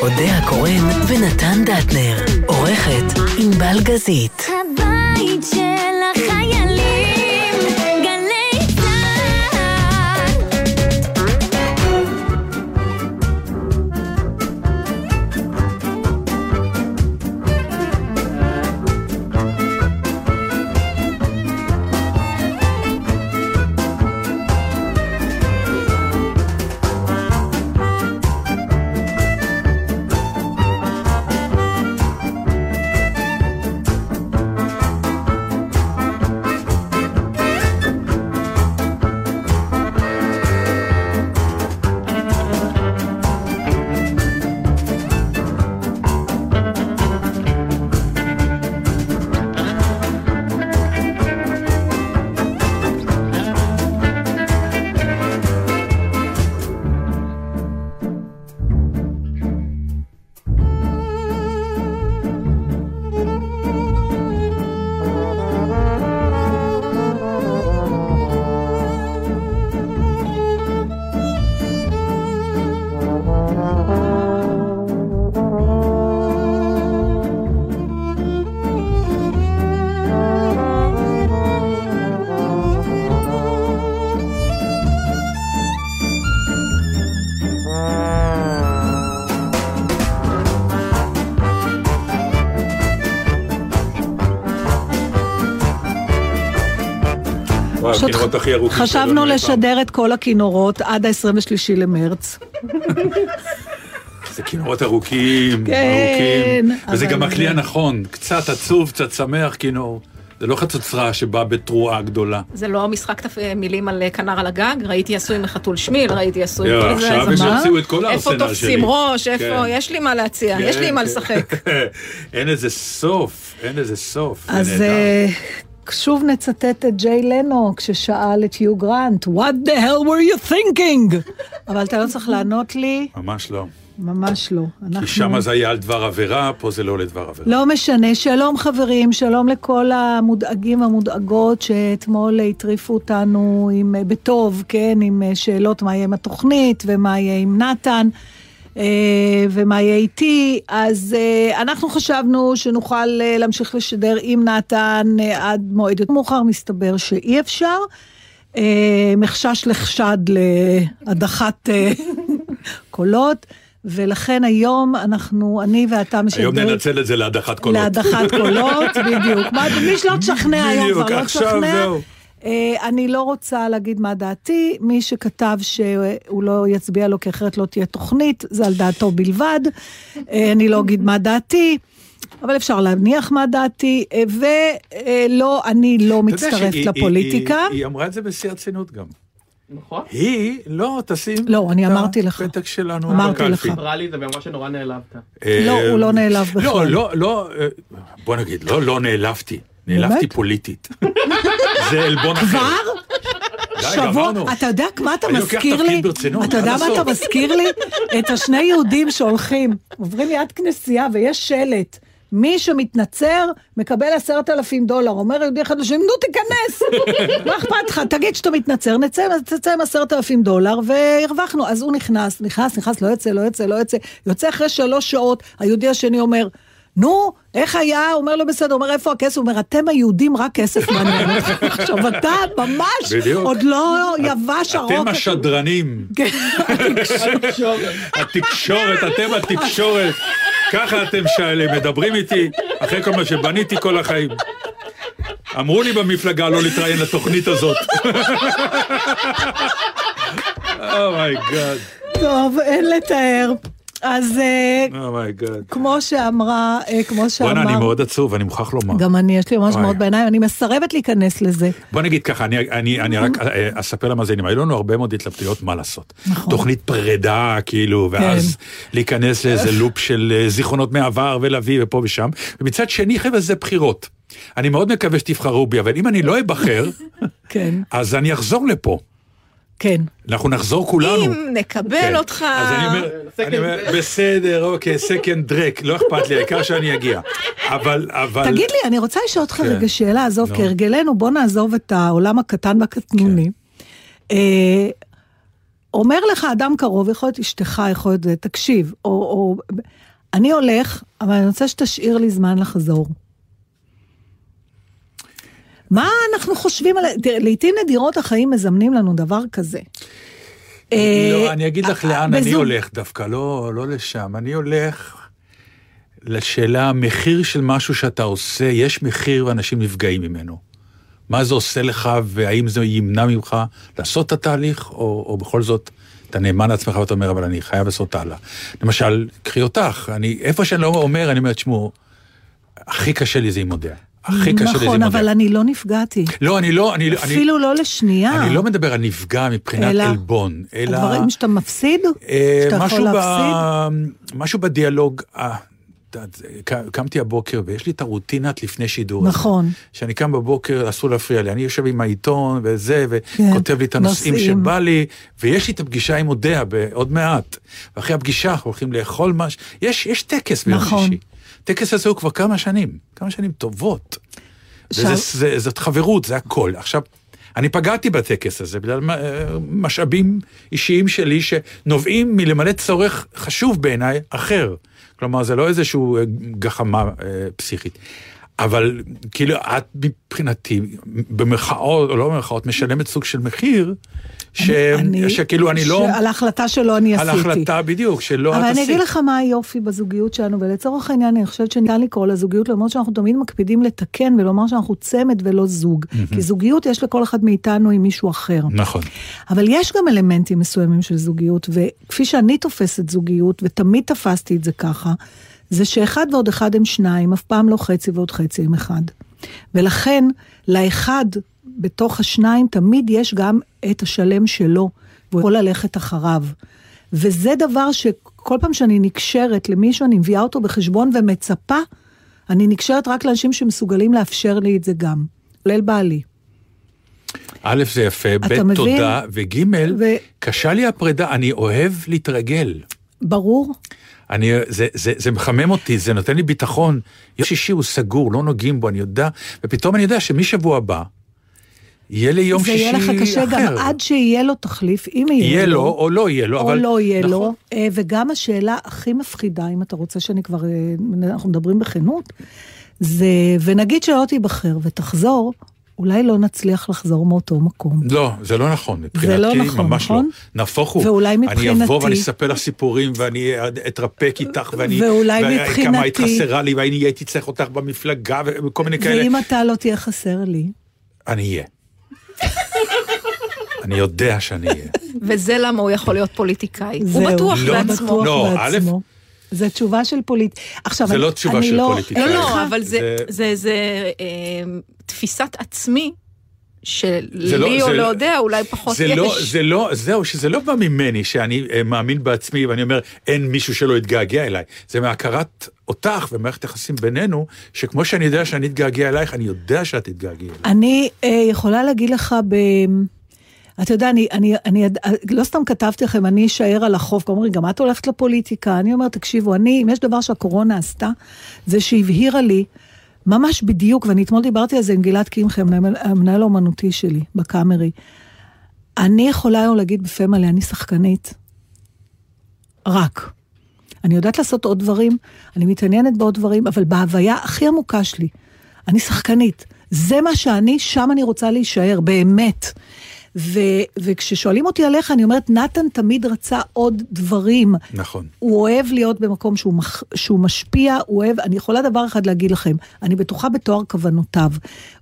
אודה הקורן ונתן דטנר. עורכת ענבל גזית. הבית של הכינורות הכי ארוכים חשבנו לנו אי לשדר את כל הכינורות עד ה-23 למרץ. זה כינורות ארוכים, כן, ארוכים. וזה גם הכלי הנכון, קצת עצוב, קצת שמח, כינור. זה לא חצוצרה שבאה בתרועה גדולה. זה לא משחק. מילים על אה, כנר על הגג, ראיתי עשוי מחתול שמיל, ראיתי עשוי... יואו, עכשיו מה? יוציאו את כל איפה הארסנל תופסים שלי. ראש, איפה... כן. יש לי מה להציע, יש לי עם מה כן, לשחק. כן. אין לזה סוף, אין לזה סוף. זה אז שוב נצטט את ג'יי לנו כששאל את יו גרנט, What the hell were you thinking? אבל אתה לא צריך לענות לי, ממש לא. ממש לא. כי אנחנו- שם זה היה על דבר עבירה, פה זה לא לדבר עבירה. לא משנה, שלום חברים, שלום לכל המודאגים והמודאגות שאתמול הטריפו אותנו עם, אה, בטוב, כן, עם אה, שאלות מה יהיה עם התוכנית ומה יהיה עם נתן. אה, ומה יהיה איתי, אז אה, אנחנו חשבנו שנוכל אה, להמשיך לשדר עם נתן עד מועד יותר מאוחר, מסתבר שאי אפשר. מחשש לחשד להדחת קולות, ולכן היום אנחנו, אני ואתה משדרים... היום ננצל את זה להדחת קולות. להדחת קולות, בדיוק. מי שלא תשכנע היום כבר לא תשכנע. אה, אני לא רוצה להגיד מה דעתי, מי שכתב שהוא לא יצביע לו כי אחרת לא תהיה תוכנית, זה על דעתו בלבד. אה, אני לא אגיד מה דעתי. אבל אפשר להניח מה דעתי, אה, ולא, אני לא מצטרפת לפוליטיקה. היא- היא היא אמרה את זה בשיא הרצינות גם. נכון? היא לא תשים לא, אני אמרתי לך. הפתק שלנו אמרתי. לך. סיפרה לי את זה ואמרה שנורא נעלבת. לא, הוא לא נעלב לא, בכלל. לא, לא, אה, בוא נגיד, לא, לא נעלבתי. נעלבתי? פוליטית. זה עלבון אחר. כבר? שבוע. אתה יודע מה אתה מזכיר לי? אתה יודע מה. אתה מזכיר לי? את השני יהודים שהולכים, עוברים ליד כנסייה ויש שלט. מי שמתנצר מקבל עשרת אלפים דולר. אומר יהודי אחד לשני, נו תיכנס, מה אכפת לך? תגיד שאתה מתנצר, נצא, תצא עם עשרת אלפים דולר והרווחנו. אז הוא נכנס, נכנס, נכנס, לא יוצא, לא יוצא, לא יוצא. יוצא אחרי שלוש שעות, היהודי השני אומר, נו, איך היה? הוא אומר לו בסדר, הוא אומר איפה הכסף? הוא אומר, אתם היהודים רק כסף מעניין. עכשיו אתה ממש בדיוק. עוד לא יבש הרוק. אתם השדרנים, כן, התקשורת, אתם התקשורת. ככה אתם שאלה, מדברים איתי אחרי כל מה שבניתי כל החיים. אמרו לי במפלגה לא להתראיין לתוכנית הזאת. oh my god, טוב, אין לתאר. אז אה, oh my god. כמו שאמרה, אה, כמו שאמר... בואנה, אני מאוד עצוב, אני מוכרח לומר. גם אני, יש לי ממש. מאוד בעיניים, אני מסרבת להיכנס לזה. בוא נגיד ככה, אני, אני, אני רק אה, אספר למאזינים, היו לנו הרבה מאוד התלבטויות מה לעשות. נכון. תוכנית פרידה, כאילו, ואז להיכנס לאיזה לופ של זיכרונות מהעבר ולהביא ופה ושם. ומצד שני, חבר'ה, זה בחירות. אני מאוד מקווה שתבחרו בי, אבל אם אני לא אבחר, כן, אז אני אחזור לפה. כן. אנחנו נחזור כולנו. אם נקבל כן. אותך... אז אני אומר, אני אומר, בסדר, אוקיי, סקנד דרק, לא אכפת לי, העיקר שאני אגיע. אבל, אבל... תגיד לי, אני רוצה לשאול אותך כן. רגע שאלה, עזוב, נו. כהרגלנו, בוא נעזוב את העולם הקטן והקטנוני. כן. אה, אומר לך אדם קרוב, יכול להיות אשתך, יכול להיות זה, תקשיב, או, או... אני הולך, אבל אני רוצה שתשאיר לי זמן לחזור. מה אנחנו חושבים על... תראה, לעיתים נדירות החיים מזמנים לנו דבר כזה. אה, לא, אני אגיד לך לאן אני הולך דווקא, לא, לא לשם. אני הולך לשאלה, המחיר של משהו שאתה עושה, יש מחיר ואנשים נפגעים ממנו. מה זה עושה לך, והאם זה ימנע ממך לעשות את התהליך, או, או בכל זאת, אתה נאמן לעצמך ואתה אומר, אבל אני חייב לעשות הלאה. למשל, קחי אותך, אני, איפה שאני לא אומר, אני אומר, תשמעו, הכי קשה לי זה עם מודע. הכי קשה עם נכון. אבל אני לא נפגעתי. לא, אני לא, אני, אני, אפילו לא לשנייה. אני לא מדבר על נפגע מבחינת אלא- עלבון, אלא... הדברים שאתה מפסיד? אה, שאתה יכול ב... להפסיד? משהו בדיאלוג, אה, קמתי הבוקר ויש לי את הרוטינת לפני שידור. הזה. נכון. שאני קם בבוקר, אסור להפריע לי. אני יושב עם העיתון וזה, כן, וכותב לי את הנושאים נושאים. שבא לי, ויש לי את הפגישה עם אודיה עוד מעט. ואחרי הפגישה אנחנו הולכים לאכול משהו. יש, יש טקס ביום נכון. שישי. הטקס הזה הוא כבר כמה שנים, כמה שנים טובות. וזה, עכשיו- זה, זאת חברות, זה הכל. עכשיו, אני פגעתי בטקס הזה בגלל אה, משאבים אישיים שלי שנובעים מלמלא צורך חשוב בעיניי אחר. כלומר, זה לא איזשהו אה, גחמה אה, פסיכית. אבל כאילו, את מבחינתי, במרכאות, או לא במרכאות, משלמת סוג של מחיר, ש... אני- שכאילו אני לא... שעל ההחלטה שלא אני על עשיתי. ההחלטה, בדיוק, שלא את אבל עשית. אני אגיד לך מה היופי בזוגיות שלנו, ולצורך העניין אני חושבת שניתן לקרוא לזוגיות, למרות שאנחנו תמיד מקפידים לתקן ולומר שאנחנו צמד ולא זוג. כי זוגיות יש לכל אחד מאיתנו עם מישהו אחר. נכון. אבל יש גם אלמנטים מסוימים של זוגיות, וכפי שאני תופסת זוגיות, ותמיד תפסתי את זה ככה, זה שאחד ועוד אחד הם שניים, אף פעם לא חצי ועוד חצי הם אחד. ולכן, לאחד בתוך השניים תמיד יש גם את השלם שלו, והוא יכול ללכת אחריו. וזה דבר שכל פעם שאני נקשרת למישהו, אני מביאה אותו בחשבון ומצפה, אני נקשרת רק לאנשים שמסוגלים לאפשר לי את זה גם, כולל בעלי. א', זה יפה, ב'? תודה, וג', ו- קשה לי הפרידה, אני אוהב להתרגל. ברור? אני, זה, זה, זה מחמם אותי, זה נותן לי ביטחון. יום שישי הוא סגור, לא נוגעים בו, אני יודע, ופתאום אני יודע שמשבוע הבא, יהיה לי יום זה שישי יהיה אחר. לך קשה גם עד שיהיה לו תחליף, אם יהיה, יהיה לו או לא יהיה לו, או אבל... לא יהיה נכון. לו. אה, וגם השאלה הכי מפחידה, אם אתה רוצה שאני כבר, אה, אנחנו מדברים בכנות, זה, ונגיד שלא תיבחר ותחזור, אולי לא נצליח לחזור מאותו מקום. לא, זה לא נכון, מבחינתי, לא נכון, ממש נכון? לא. נהפוך הוא. ואולי אני מבחינתי- אבוא ואני אספר לך סיפורים, ואני אתרפק איתך, ואני... ואולי היית מבחינתי- חסרה לי, ואני הייתי צריך אותך במפלגה, וכל מיני כאלה. ואם אתה לא תהיה חסר לי, אני אהיה. אני יודע שאני אהיה. וזה למה הוא יכול להיות פוליטיקאי. הוא בטוח לא, בעצמו. בטוח לא, בעצמו. זו תשובה של פוליט... עכשיו, זה אני- לא תשובה אני של לא, פוליטיקאי. לא, לא, אבל זה, זה- זה, זה אה, תפיסת עצמי, זה לא- שלי או זה- לעודיה אולי פחות זה יש. לא, זה לא, זהו, שזה לא בא ממני, שאני אה, מאמין בעצמי, ואני אומר, אין מישהו שלא יתגעגע אליי. זה מהכרת אותך ומערכת יחסים בינינו, שכמו שאני יודע שאני אתגעגע אלייך, אני יודע שאת תתגעגעי אליי. אני אה, יכולה להגיד לך ב... אתה יודע, אני, אני, אני לא סתם כתבתי לכם, אני אשאר על החוף, אומרים, גם את הולכת לפוליטיקה. אני אומרת, תקשיבו, אני, אם יש דבר שהקורונה עשתה, זה שהבהירה לי, ממש בדיוק, ואני אתמול דיברתי על זה עם גלעד קמחי, המנהל האומנותי שלי, בקאמרי. אני יכולה היום להגיד בפה מלא, אני שחקנית. רק. אני יודעת לעשות עוד דברים, אני מתעניינת בעוד דברים, אבל בהוויה הכי עמוקה שלי, אני שחקנית. זה מה שאני, שם אני רוצה להישאר, באמת. ו, וכששואלים אותי עליך, אני אומרת, נתן תמיד רצה עוד דברים. נכון. הוא אוהב להיות במקום שהוא, מח, שהוא משפיע, הוא אוהב, אני יכולה דבר אחד להגיד לכם, אני בטוחה בתואר כוונותיו.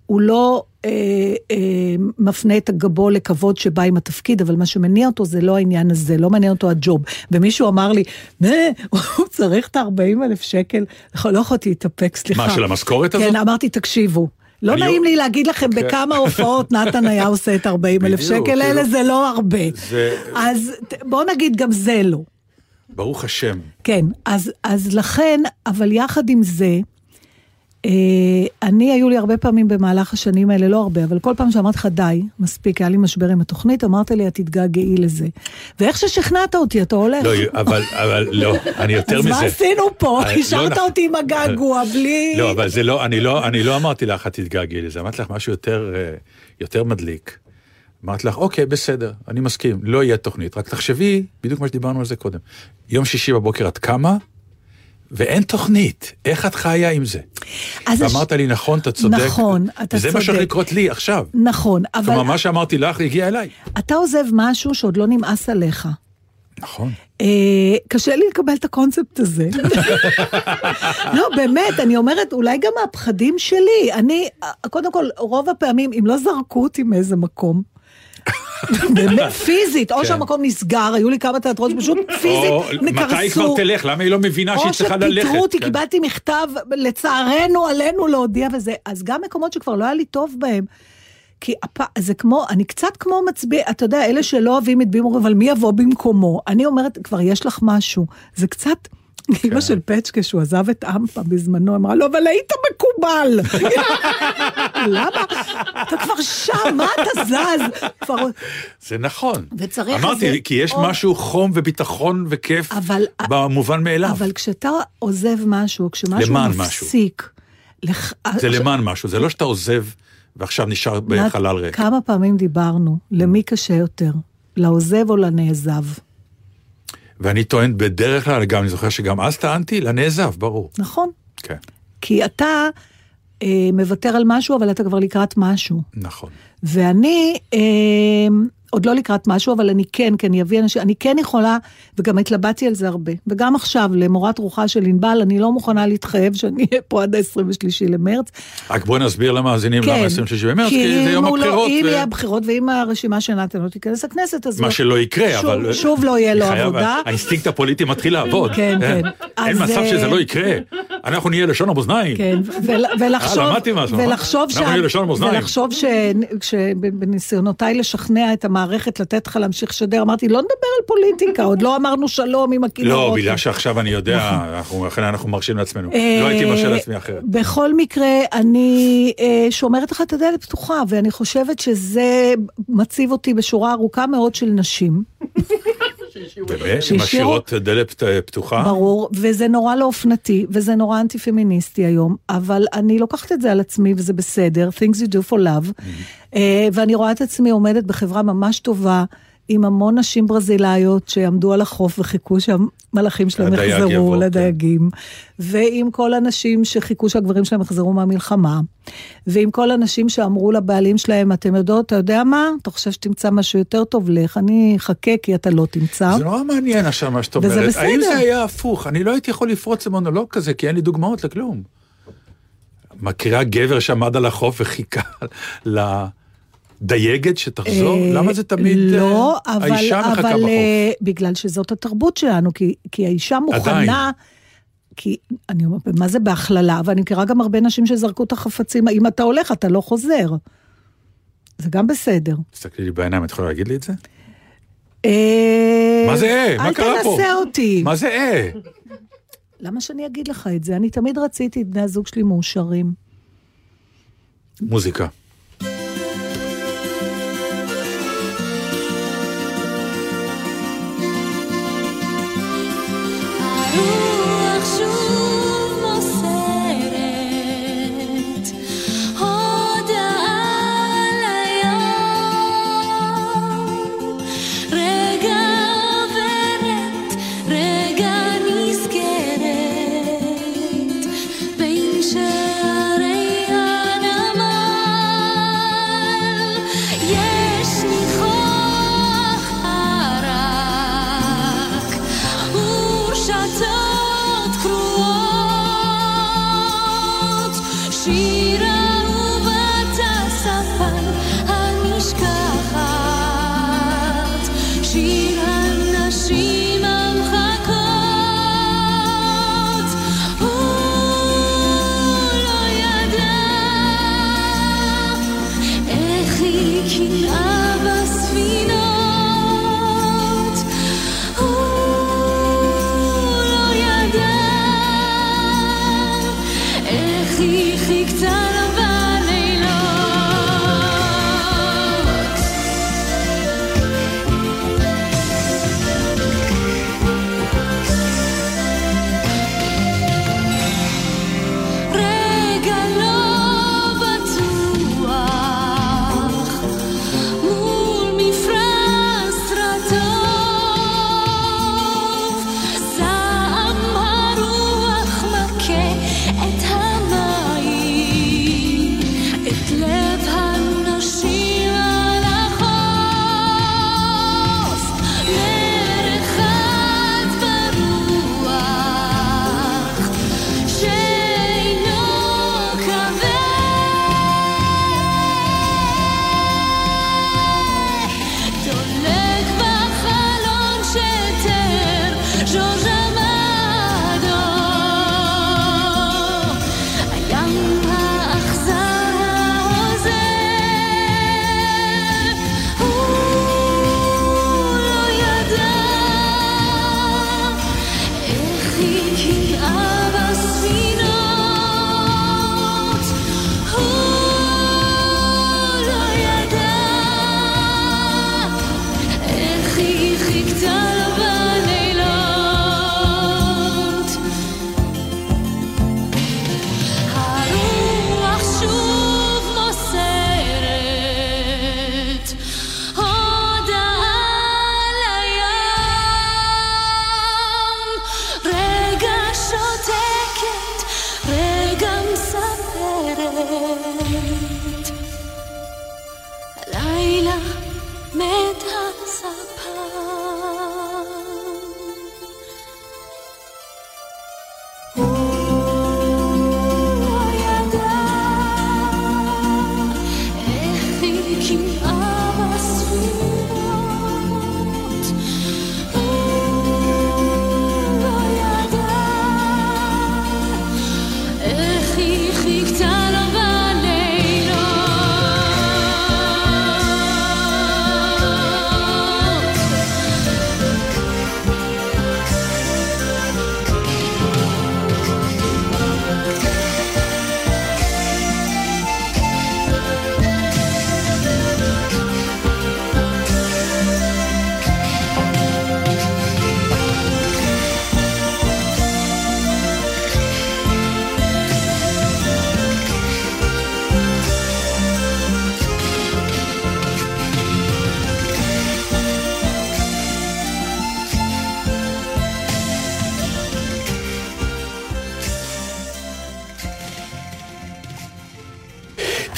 הוא לא אה, אה, מפנה את הגבו לכבוד שבא עם התפקיד, אבל מה שמניע אותו זה לא העניין הזה, לא מעניין אותו הג'וב. ומישהו אמר לי, מה, הוא צריך את ה-40 אלף שקל? לא יכולתי להתאפק, סליחה. מה, של המשכורת הזאת? כן, אמרתי, תקשיבו. לא נעים לי להגיד לכם כן. בכמה הופעות נתן היה עושה את 40 אלף שקל, אלה כאילו- זה לא הרבה. זה- אז ת- בוא נגיד גם זה לא. ברוך השם. כן, אז, אז לכן, אבל יחד עם זה, אני, היו לי הרבה פעמים במהלך השנים האלה, לא הרבה, אבל כל פעם שאמרתי לך, די, מספיק, היה לי משבר עם התוכנית, אמרת לי, את תתגעגעי לזה. ואיך ששכנעת אותי, אתה הולך. לא, אבל, אבל לא, אני יותר אז מזה. מה עשינו פה? אה, לא השארת נכון. אותי עם הגעגוע, בלי... לא, אבל זה לא, אני לא, אני לא אמרתי לך, את תתגעגעי לזה, אמרתי לך משהו יותר, אה, יותר מדליק. אמרתי לך, אוקיי, בסדר, אני מסכים, לא יהיה תוכנית, רק תחשבי, בדיוק מה שדיברנו על זה קודם. יום שישי בבוקר את קמה, ואין תוכנית, איך את חיה עם זה? הש- ואמרת לי, נכון, אתה צודק. נכון, אתה וזה מה שהולך צודק. לקרות לי עכשיו. נכון, אבל כלומר, מה שאמרתי לך הגיע אליי. אתה עוזב משהו שעוד לא נמאס עליך. נכון. אה, קשה לי לקבל את הקונספט הזה. לא, באמת, אני אומרת, אולי גם מהפחדים שלי. אני, קודם כל, רוב הפעמים, אם לא זרקו אותי מאיזה מקום, באמת, פיזית, או כן. שהמקום נסגר, היו לי כמה תיאטראות שפשוט פיזית או נקרסו. מתי כבר תלך? למה היא לא מבינה שהיא או צריכה ללכת? שפיטרו אותי, כן. קיבלתי מכתב, לצערנו, עלינו להודיע וזה. אז גם מקומות שכבר לא היה לי טוב בהם. כי הפ... זה כמו, אני קצת כמו מצביע, אתה יודע, אלה שלא אוהבים את בימור, אבל מי יבוא במקומו? אני אומרת, כבר יש לך משהו. זה קצת... כן. אמא של פצ'קה, שהוא עזב את אמפה בזמנו, אמרה לו, אבל היית מקובל. למה? אתה כבר שם, מה אתה זז? כבר... זה נכון. וצריך אמרתי, כי יש עוד- משהו חום וביטחון וכיף אבל- במובן מאליו. אבל כשאתה עוזב משהו, כשמשהו למען משהו. מפסיק... לח... זה למען משהו, זה לא שאתה עוזב ועכשיו נשאר בחלל ריק. כמה פעמים דיברנו, למי קשה יותר? לעוזב או לנעזב? ואני טוען בדרך כלל, גם אני זוכר שגם אז טענתי, לנעזב, ברור. נכון. כן, כי אתה אה, מוותר על משהו, אבל אתה כבר לקראת משהו. נכון. ואני אה, עוד לא לקראת משהו, אבל אני כן, כי אני אביא אנשים, אני כן יכולה, וגם התלבטתי על זה הרבה. וגם עכשיו, למורת רוחה של ענבל, אני לא מוכנה להתחייב שאני אהיה פה עד ה-23 למרץ. רק בואי נסביר למאזינים למה 23 במרץ, כי זה אם יום לא- הבחירות. אם ו- יהיה הבחירות, ואם הרשימה של נתן לא תיכנס לכנסת, אז... מה לא- שלא יקרה, שוב- אבל... שוב לא יהיה לו עבודה. האינסטינקט הפוליטי מתחיל לעבוד. כן, כן. אין אז, מצב אה, שזה לא יקרה. אנחנו נהיה לשון המאזניים. כן, ול- ולחשוב, אה, למדתי משהו, נכון? ולחשוב, אנחנו נהיה לשון המאזניים. ולחשוב ש- שבניסיונותיי לשכנע את המערכת לתת לך להמשיך לשדר, אמרתי, לא נדבר על פוליטיקה, עוד לא אמרנו שלום עם הכינורות. לא, בגלל שעכשיו אני יודע, אנחנו- לכן אנחנו מרשים לעצמנו. נכון. אה, לא הייתי מרשה לעצמי אחרת. בכל מקרה, אני אה, שומרת לך את הדלת פתוחה, ואני חושבת שזה מציב אותי בשורה ארוכה מאוד של נשים. באמת? שהשאירו- משאירות דלת פת- פתוחה? ברור, וזה נורא לא אופנתי, וזה נורא אנטי פמיניסטי היום, אבל אני לוקחת את זה על עצמי וזה בסדר, things you do for love, אה, ואני רואה את עצמי עומדת בחברה ממש טובה. עם המון נשים ברזילאיות שעמדו על החוף וחיכו שהמלאכים שלהם יחזרו יבוא, כן. לדייגים, ועם כל הנשים שחיכו שהגברים שלהם יחזרו מהמלחמה, ועם כל הנשים שאמרו לבעלים שלהם, אתם יודעות, אתה יודע מה? אתה חושב שתמצא משהו יותר טוב לך, אני אחכה כי אתה לא תמצא. זה נורא מעניין עכשיו מה שאת וזה אומרת. בסדר. האם זה היה הפוך? אני לא הייתי יכול לפרוץ למונולוג כזה, כי אין לי דוגמאות לכלום. מכירה גבר שעמד על החוף וחיכה לדייגת שתחזור? אה, למה זה תמיד לא, אה, אבל, האישה מחכה אבל בחוף? אה, בגלל שזאת התרבות שלנו, כי, כי האישה מוכנה... עדיין. כי אני אומרת, מה זה בהכללה? ואני מכירה גם הרבה נשים שזרקו את החפצים, אם אתה הולך, אתה לא חוזר. זה גם בסדר. תסתכלי לי בעיניים, את יכולה להגיד לי את זה? מה זה אה? מה קרה פה? אל תנסה אותי. מה זה אה? למה שאני אגיד לך את זה? אני תמיד רציתי את בני הזוג שלי מאושרים. מוזיקה. she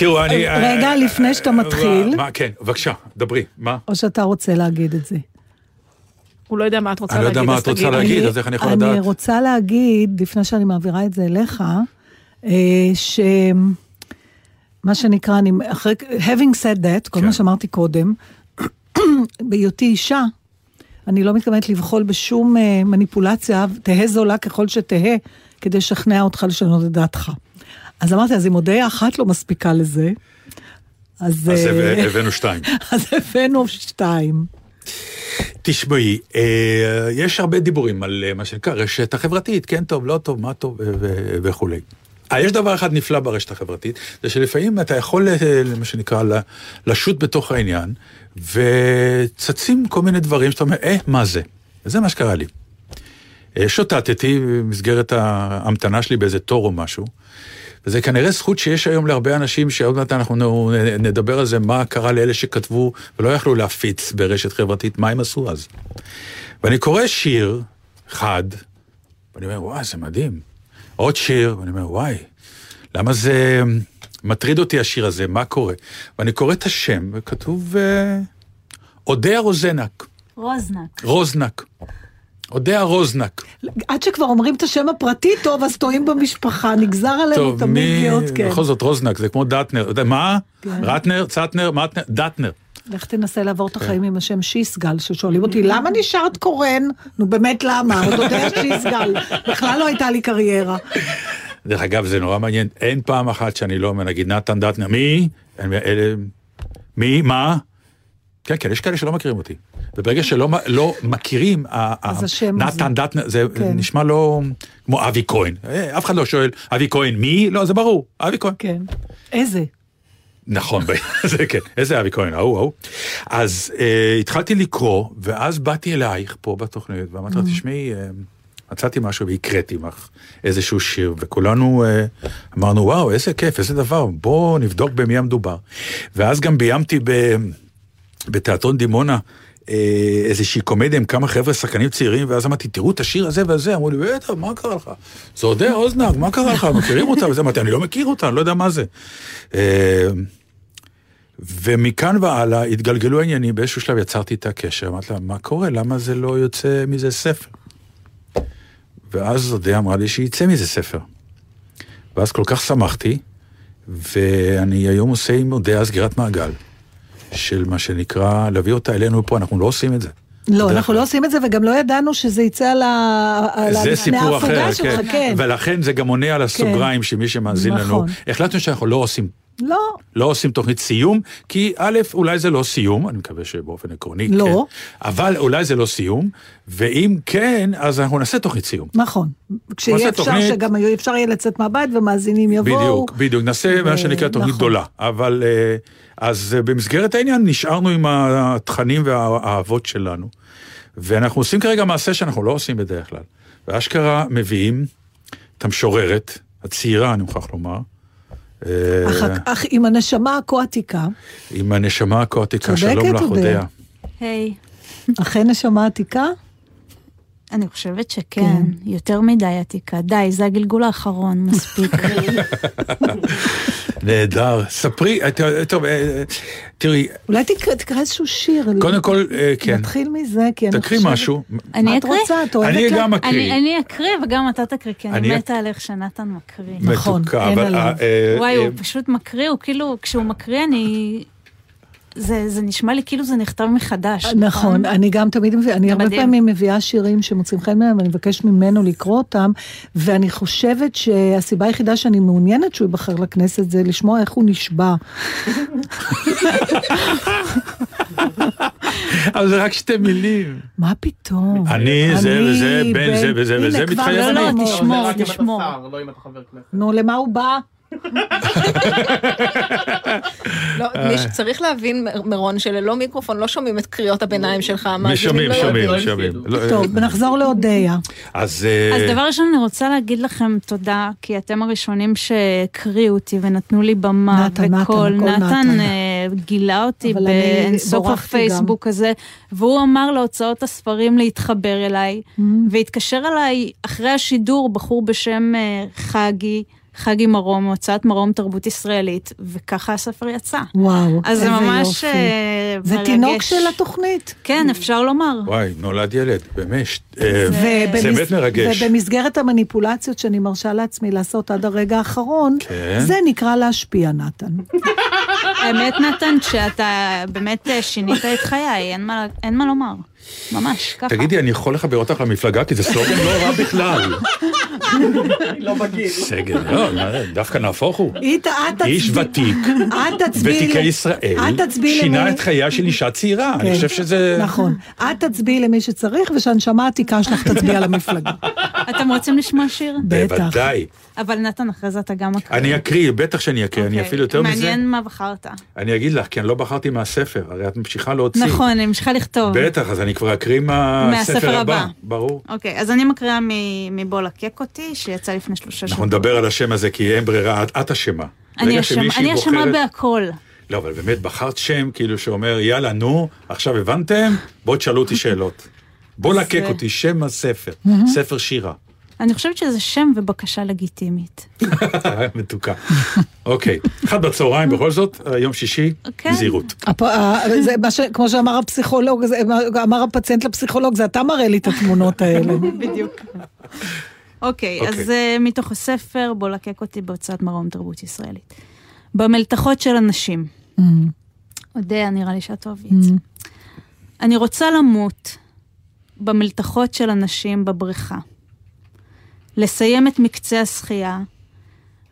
תראו, אני... רגע, לפני שאתה מתחיל. מה, כן, בבקשה, דברי, מה? או שאתה רוצה להגיד את זה? הוא לא יודע מה את רוצה אני לא להגיד, יודע מה את רוצה. להגיד, אז איך אני יכול אני לדעת? רוצה להגיד, לפני שאני מעבירה את זה אליך, אה, ש... מה שנקרא, אני, אחרי, having said that, כל כן. מה שאמרתי קודם, בהיותי אישה, אני לא מתכוונת לבחול בשום אה, מניפולציה, תהא זולה ככל שתהא, כדי לשכנע אותך לשנות את דעתך. אז אמרתי, אז אם הודיה אחת לא מספיקה לזה, אז... אז אה, הבאנו שתיים. אז הבאנו שתיים. תשמעי, אה, יש הרבה דיבורים על אה, מה שנקרא רשת החברתית, כן טוב, לא טוב, מה טוב וכולי. יש דבר אחד נפלא ברשת החברתית, זה שלפעמים אתה יכול, מה שנקרא, לשוט בתוך העניין, וצצים כל מיני דברים שאתה אומר, אה, מה זה? וזה מה שקרה לי. שוטטתי במסגרת ההמתנה שלי באיזה תור או משהו, וזה כנראה זכות שיש היום להרבה אנשים שעוד מעט אנחנו נדבר על זה, מה קרה לאלה שכתבו ולא יכלו להפיץ ברשת חברתית, מה הם עשו אז. ואני קורא שיר אחד, ואני אומר, וואי, זה מדהים. עוד שיר, ואני אומר, וואי, למה זה מטריד אותי השיר הזה, מה קורה? ואני קורא את השם, וכתוב, אה, אודיה רוזנק, רוזנק. רוזנק. אודיה רוזנק. עד שכבר אומרים את השם הפרטי טוב, אז טועים במשפחה, נגזר עלינו תמיד מי... להיות, כן. בכל זאת רוזנק, זה כמו דטנר. מה? כן. רטנר, צטנר, מטנר, דטנר. לך תנסה לעבור כן. את החיים עם השם שיסגל, ששואלים אותי, למה נשארת קורן? נו באמת למה? עוד יודע שיסגל. בכלל לא הייתה לי קריירה. דרך אגב, זה נורא מעניין, אין פעם אחת שאני לא אומר, נגיד, נתן דטנר, מי? מי? מה? כן, כן, יש כאלה שלא מכירים אותי. וברגע שלא לא מכירים. נתן דטנר, זה כן. נשמע לא כמו אבי כהן. אה, אף אחד לא שואל, אבי כהן, מי? לא, זה ברור, אבי כהן. כן. איזה? נכון, זה כן, איזה אבי כהן, ההוא, ההוא. אז אה, התחלתי לקרוא, ואז באתי אלייך פה בתוכנית, ואמרתי לה, תשמעי, אה, מצאתי משהו והקראתי לך איזשהו שיר, וכולנו אה, אמרנו, וואו, איזה כיף, איזה דבר, בואו נבדוק במי המדובר. ואז גם ביימתי ב, בתיאטרון דימונה. אה, איזושהי קומדיה עם כמה חבר'ה שחקנים צעירים, ואז אמרתי, תראו את השיר הזה והזה, אמרו לי, בטח, מה קרה לך? זה אודיה אוזנק, מה קרה לך? מכירים אותה? וזה, אמרתי, אני לא מכיר אותה, אני לא יודע מה זה. אה, ומכאן והלאה התגלגלו העניינים, באיזשהו שלב יצרתי את הקשר, אמרתי לה, מה קורה? למה זה לא יוצא מזה ספר? ואז אודיה אמרה לי שיצא מזה ספר. ואז כל כך שמחתי, ואני היום עושה עם אודיה סגירת מעגל, של מה שנקרא, להביא אותה אלינו פה, אנחנו לא עושים את זה. לא, אנחנו כלל. לא עושים את זה, וגם לא ידענו שזה יצא על ההפוגה אחר, שלך, כן. כן. ולכן זה גם עונה על הסוגריים שמי שמאזין לנו, נכון. החלטנו שאנחנו לא עושים לא, לא עושים תוכנית סיום, כי א', אולי זה לא סיום, אני מקווה שבאופן עקרוני לא. כן, אבל אולי זה לא סיום, ואם כן, אז אנחנו נעשה תוכנית סיום. נכון. כשיהיה אפשר תוכנית- שגם אפשר יהיה לצאת מהבית ומאזינים יבואו. בדיוק, בדיוק, נעשה מה ו- שנקרא תוכנית נכון. גדולה, אבל אה, אז אה, במסגרת העניין נשארנו עם התכנים והאהבות שלנו, ואנחנו עושים כרגע מעשה שאנחנו לא עושים בדרך כלל, ואשכרה מביאים את המשוררת, הצעירה, אני מוכרח לומר, אך, אך עם הנשמה הכה עתיקה, עם הנשמה הקואטיקה, שלום לך. אודיה. היי. אכן נשמה עתיקה? אני חושבת שכן, יותר מדי עתיקה. די, זה הגלגול האחרון, מספיק. נהדר. ספרי, אה, טוב, אה, אה, תראי, אולי תקרא, תקרא איזשהו שיר. קודם כל, כן, נתחיל מזה, כי אני תקריא חושבת... משהו. אני מה את אקריא? רוצה? את אוהבת אני גם אקריא. אני אני אקריא וגם אתה תקריא, כי אני מתה על איך שנתן מקריא. נכון, אין עליו. וואי, הוא פשוט מקריא, הוא כאילו, כשהוא מקריא אני... זה, זה נשמע לי כאילו זה נכתב מחדש. נכון, אני גם תמיד מביאה, אני הרבה מדהים. פעמים מביאה שירים שמוצאים חן מהם, ואני מבקשת ממנו לקרוא אותם, ואני חושבת שהסיבה היחידה שאני מעוניינת שהוא ייבחר לכנסת זה לשמוע איך הוא נשבע. אבל זה רק שתי מילים. מה פתאום? אני, זה וזה, בין זה וזה הנה, וזה, כבר מתחייב לא, אני. לא, לא, תשמור, תשמור. לא. נו, למה הוא בא? לא, מי שצריך להבין, מ- מירון, שללא מיקרופון לא שומעים את קריאות הביניים שלך. המאזינים שומעים, לא שומעים, לא שומעים. לא, טוב, נחזור לאודיה. אז אה, אז דבר ראשון, אני רוצה להגיד לכם תודה, כי אתם הראשונים שהקריאו אותי ונתנו לי במה נתן, נתן, וקול. הכל נתן. נתן אה, גילה אותי באינסוף הפייסבוק הזה, והוא אמר להוצאות הספרים להתחבר אליי, Mm. והתקשר אליי אחרי השידור בחור בשם אה, חגי. חגי מרום, הוצאת מרום תרבות ישראלית, וככה הספר יצא. וואו, אז זה איזה ממש יופי. אה, זה מרגש. תינוק של התוכנית. כן, אפשר לומר. וואי, נולד ילד, באמת. אה, זה באמת מרגש. ובמסגרת המניפולציות שאני מרשה לעצמי לעשות עד הרגע האחרון, כן. זה נקרא להשפיע, נתן. האמת, נתן, שאתה באמת אה, שינית את חיי, אין מה, אין מה לומר. ממש, ככה. תגידי, אני יכול לחבר אותך למפלגה? כי זה סלוגן לא רע בכלל. לא בגיל. סגל, לא, דווקא נהפוך הוא. איש ותיק. ותיקי ישראל, שינה את חייה של אישה צעירה. אני כן. חושב שזה... נכון. את תצביעי למי שצריך, ושהנשמה העתיקה שלך תצביע למפלגה. אתם רוצים לשמוע שיר? בטח. בוודאי. אבל נתן, אחרי זה אתה גם מקריא. אני אקריא, בטח שאני אקריא, אני אוקיי. אפילו יותר מזה. מעניין מה בחרת. אני אגיד לך, כי אני לא בחרתי מהספר, הרי את ממשיכה להוציא. נכון, אני ממשיכה לכתוב. בטח, אז אני כבר אקריא מהספר הבא. ברור. אוקיי, אז אני מקריאה מ- מבוא לקק אותי, שיצא לפני שלושה שבועות. אנחנו נדבר על השם הזה, כי אין ברירה, את- את אשמה. אני אשמה- בהכל. לא, אבל באמת, בחרת שם כאילו שאומר, יאללה, נו, עכשיו הבנתם? בואו תשאלו אותי שאלות. בואו לקק אותי, שם הספר, ספר שירה. אני חושבת שזה שם ובקשה לגיטימית. מתוקה. אוקיי, אחד בצהריים בכל זאת, יום שישי, כן. זהירות. הפ- ה- זה מה ש... כמו שאמר הפסיכולוג, אמר הפציינט לפסיכולוג, זה אתה מראה לי את התמונות האלה. בדיוק. אוקיי, אוקיי. אז אה, מתוך הספר, בוא לקק אותי בהוצאת מרום תרבות ישראלית. במלתחות של אנשים. אודיה, נראה לי שאת אוהבי את זה. אני רוצה למות במלתחות של אנשים בבריכה. לסיים את מקצה השחייה,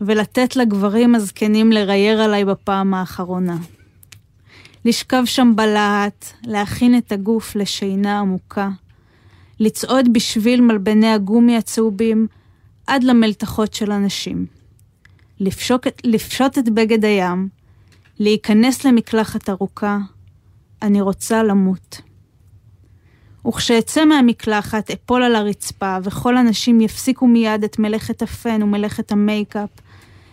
ולתת לגברים הזקנים לרייר עליי בפעם האחרונה. לשכב שם בלהט, להכין את הגוף לשינה עמוקה. לצעוד בשביל מלבני הגומי הצהובים עד למלתחות של הנשים. לפשוק, לפשוט את בגד הים, להיכנס למקלחת ארוכה, אני רוצה למות. וכשאצא מהמקלחת אפול על הרצפה, וכל הנשים יפסיקו מיד את מלאכת הפן ומלאכת המייקאפ.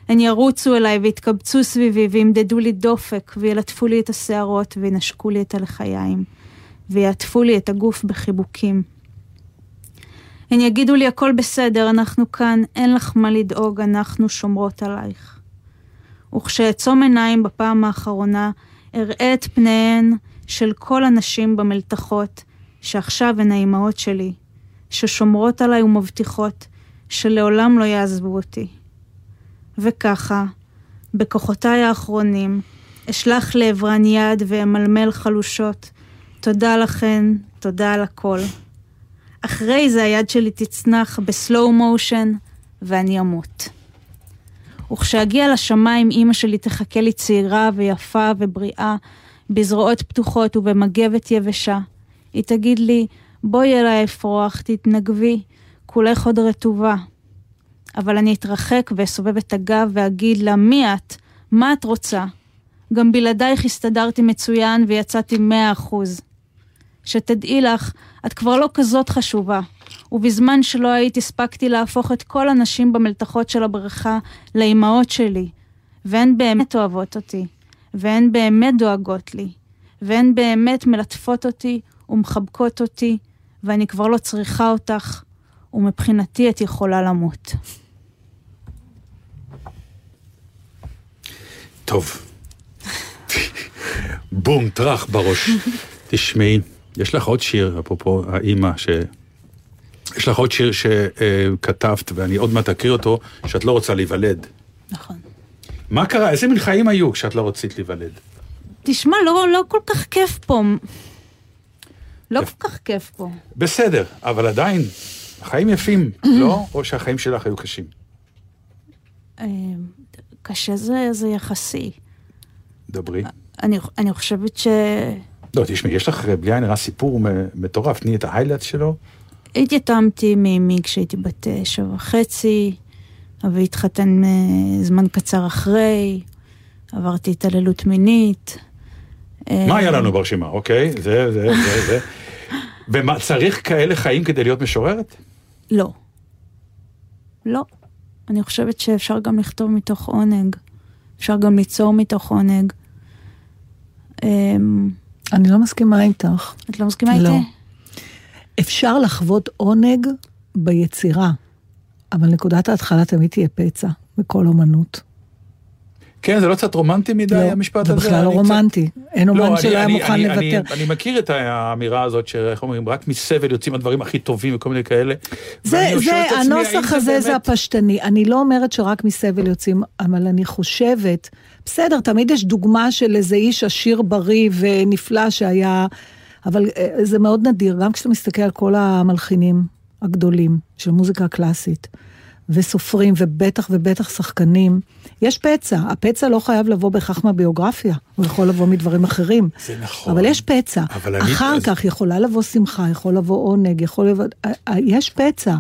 הן ירוצו אליי ויתקבצו סביבי וימדדו לי דופק וילטפו לי את השערות וינשקו לי את הלחיים ויעטפו לי את הגוף בחיבוקים. הן יגידו לי הכל בסדר, אנחנו כאן, אין לך מה לדאוג, אנחנו שומרות עלייך. וכשאעצום עיניים בפעם האחרונה, אראה את פניהן של כל הנשים במלתחות, שעכשיו הן האימהות שלי, ששומרות עליי ומבטיחות שלעולם לא יעזבו אותי. וככה, בכוחותיי האחרונים, אשלח לעברן יד ואמלמל חלושות. תודה לכן, תודה על הכל. אחרי זה היד שלי תצנח בסלואו מושן, ואני אמות. וכשאגיע לשמיים, אימא שלי תחכה לי צעירה ויפה ובריאה, בזרועות פתוחות ובמגבת יבשה. היא תגיד לי, בואי אליי אפרוח, תתנגבי, כולך עוד רטובה. אבל אני אתרחק ואסובב את הגב ואגיד לה, מי את? מה את רוצה? גם בלעדייך הסתדרתי מצוין ויצאתי מאה אחוז. שתדעי לך, את כבר לא כזאת חשובה. ובזמן שלא היית הספקתי להפוך את כל הנשים במלתחות של הבריכה לאימהות שלי. והן באמת אוהבות אותי, והן באמת דואגות לי, והן באמת מלטפות אותי ומחבקות אותי, ואני כבר לא צריכה אותך, ומבחינתי את יכולה למות. טוב. בום, טראח בראש. תשמעי, יש לך עוד שיר, אפרופו האימא, ש... יש לך עוד שיר שכתבת, ואני עוד מעט אקריא אותו, שאת לא רוצה להיוולד. נכון. מה קרה? איזה מין חיים היו כשאת לא רצית להיוולד? תשמע, לא, לא כל כך כיף פה. לא כל כך כיף פה. בסדר, אבל עדיין, החיים יפים, לא? או שהחיים שלך היו קשים. אה, קשה זה, זה יחסי. דברי. אני, אני חושבת ש... לא, תשמעי, יש לך בלי עין הרע סיפור מטורף, תני את ההיילייט שלו. התייתמתי מאמי כשהייתי בת אה, שבע וחצי, אבי התחתן אה, זמן קצר אחרי, עברתי התעללות מינית. אה, מה היה לנו ברשימה, אוקיי? זה, זה, זה, זה. ומה, צריך כאלה חיים כדי להיות משוררת? לא. לא. אני חושבת שאפשר גם לכתוב מתוך עונג. אפשר גם ליצור מתוך עונג. אמ, אני לא מסכימה איתך. את לא מסכימה לא. איתי? אפשר לחוות עונג ביצירה, אבל נקודת ההתחלה תמיד תהיה פצע בכל אומנות. כן, זה לא קצת רומנטי מדי, לא, המשפט זה הזה? בכלל לא אני קצת- רומנטי. אין לא, אומן אני- שלא היה מוכן אני- לוותר. אני- אני מכיר את האמירה הזאת, שאיך אומרים, רק מסבל יוצאים הדברים הכי טובים וכל מיני כאלה. זה, זה, הנוסח הזה זה באמת- הפשטני. אני לא אומרת שרק מסבל יוצאים, אבל אני חושבת, בסדר, תמיד יש דוגמה של איזה איש עשיר, בריא ונפלא שהיה, אבל אה, זה מאוד נדיר, גם כשאתה מסתכל על כל המלחינים הגדולים של מוזיקה קלאסית, וסופרים, ובטח ובטח שחקנים, יש פצע. הפצע לא חייב לבוא בהכרח מהביוגרפיה, הוא יכול לבוא מדברים אחרים. זה נכון. אבל יש פצע. אבל אני- אחר אז- כך יכולה לבוא שמחה, יכול לבוא עונג, יכול לבוא... אה, אה, יש פצע.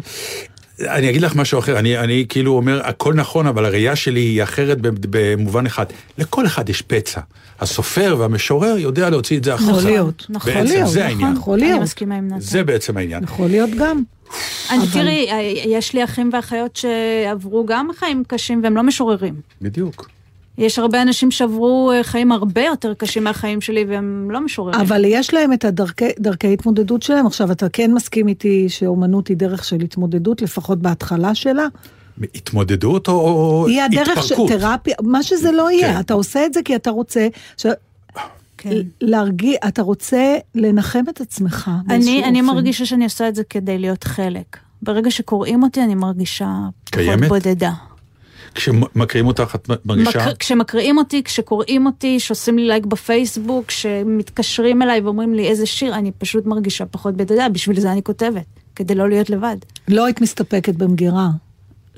אני אגיד לך משהו אחר, אני, אני כאילו אומר, הכל נכון, אבל הראייה שלי היא אחרת במובן אחד. לכל אחד יש פצע. הסופר והמשורר יודע להוציא את זה החוצה. יכול להיות. נכון. בעצם להיות, זה נכון. העניין. יכול אני להיות. מסכימה עם נתן. זה בעצם העניין. יכול להיות גם. אני, אבל- תראי, אה, יש לי אחים ואחיות שעברו גם חיים קשים והם לא משוררים. בדיוק. יש הרבה אנשים שעברו אה, חיים הרבה יותר קשים מהחיים שלי והם לא משוררים. אבל יש להם את הדרכי דרכי התמודדות שלהם. עכשיו, אתה כן מסכים איתי שאומנות היא דרך של התמודדות, לפחות בהתחלה שלה? התמודדות או- או היא הדרך של התפרקות? תרפיה, מה שזה לא יהיה. כן. אתה עושה את זה כי אתה רוצה... ש... כן. להרגיע, אתה רוצה לנחם את עצמך באיזשהו אני, אני אופן. מרגישה שאני עושה את זה כדי להיות חלק. ברגע שקוראים אותי, אני מרגישה פחות קיימת? בודדה. כשמקריאים אותך, את מרגישה? מקר... כשמקריאים אותי, כשקוראים אותי, שעושים לי לייק בפייסבוק, שמתקשרים אליי ואומרים לי איזה שיר, אני פשוט מרגישה פחות בודדה, בשביל זה אני כותבת, כדי לא להיות לבד. לא היית מסתפקת במגירה.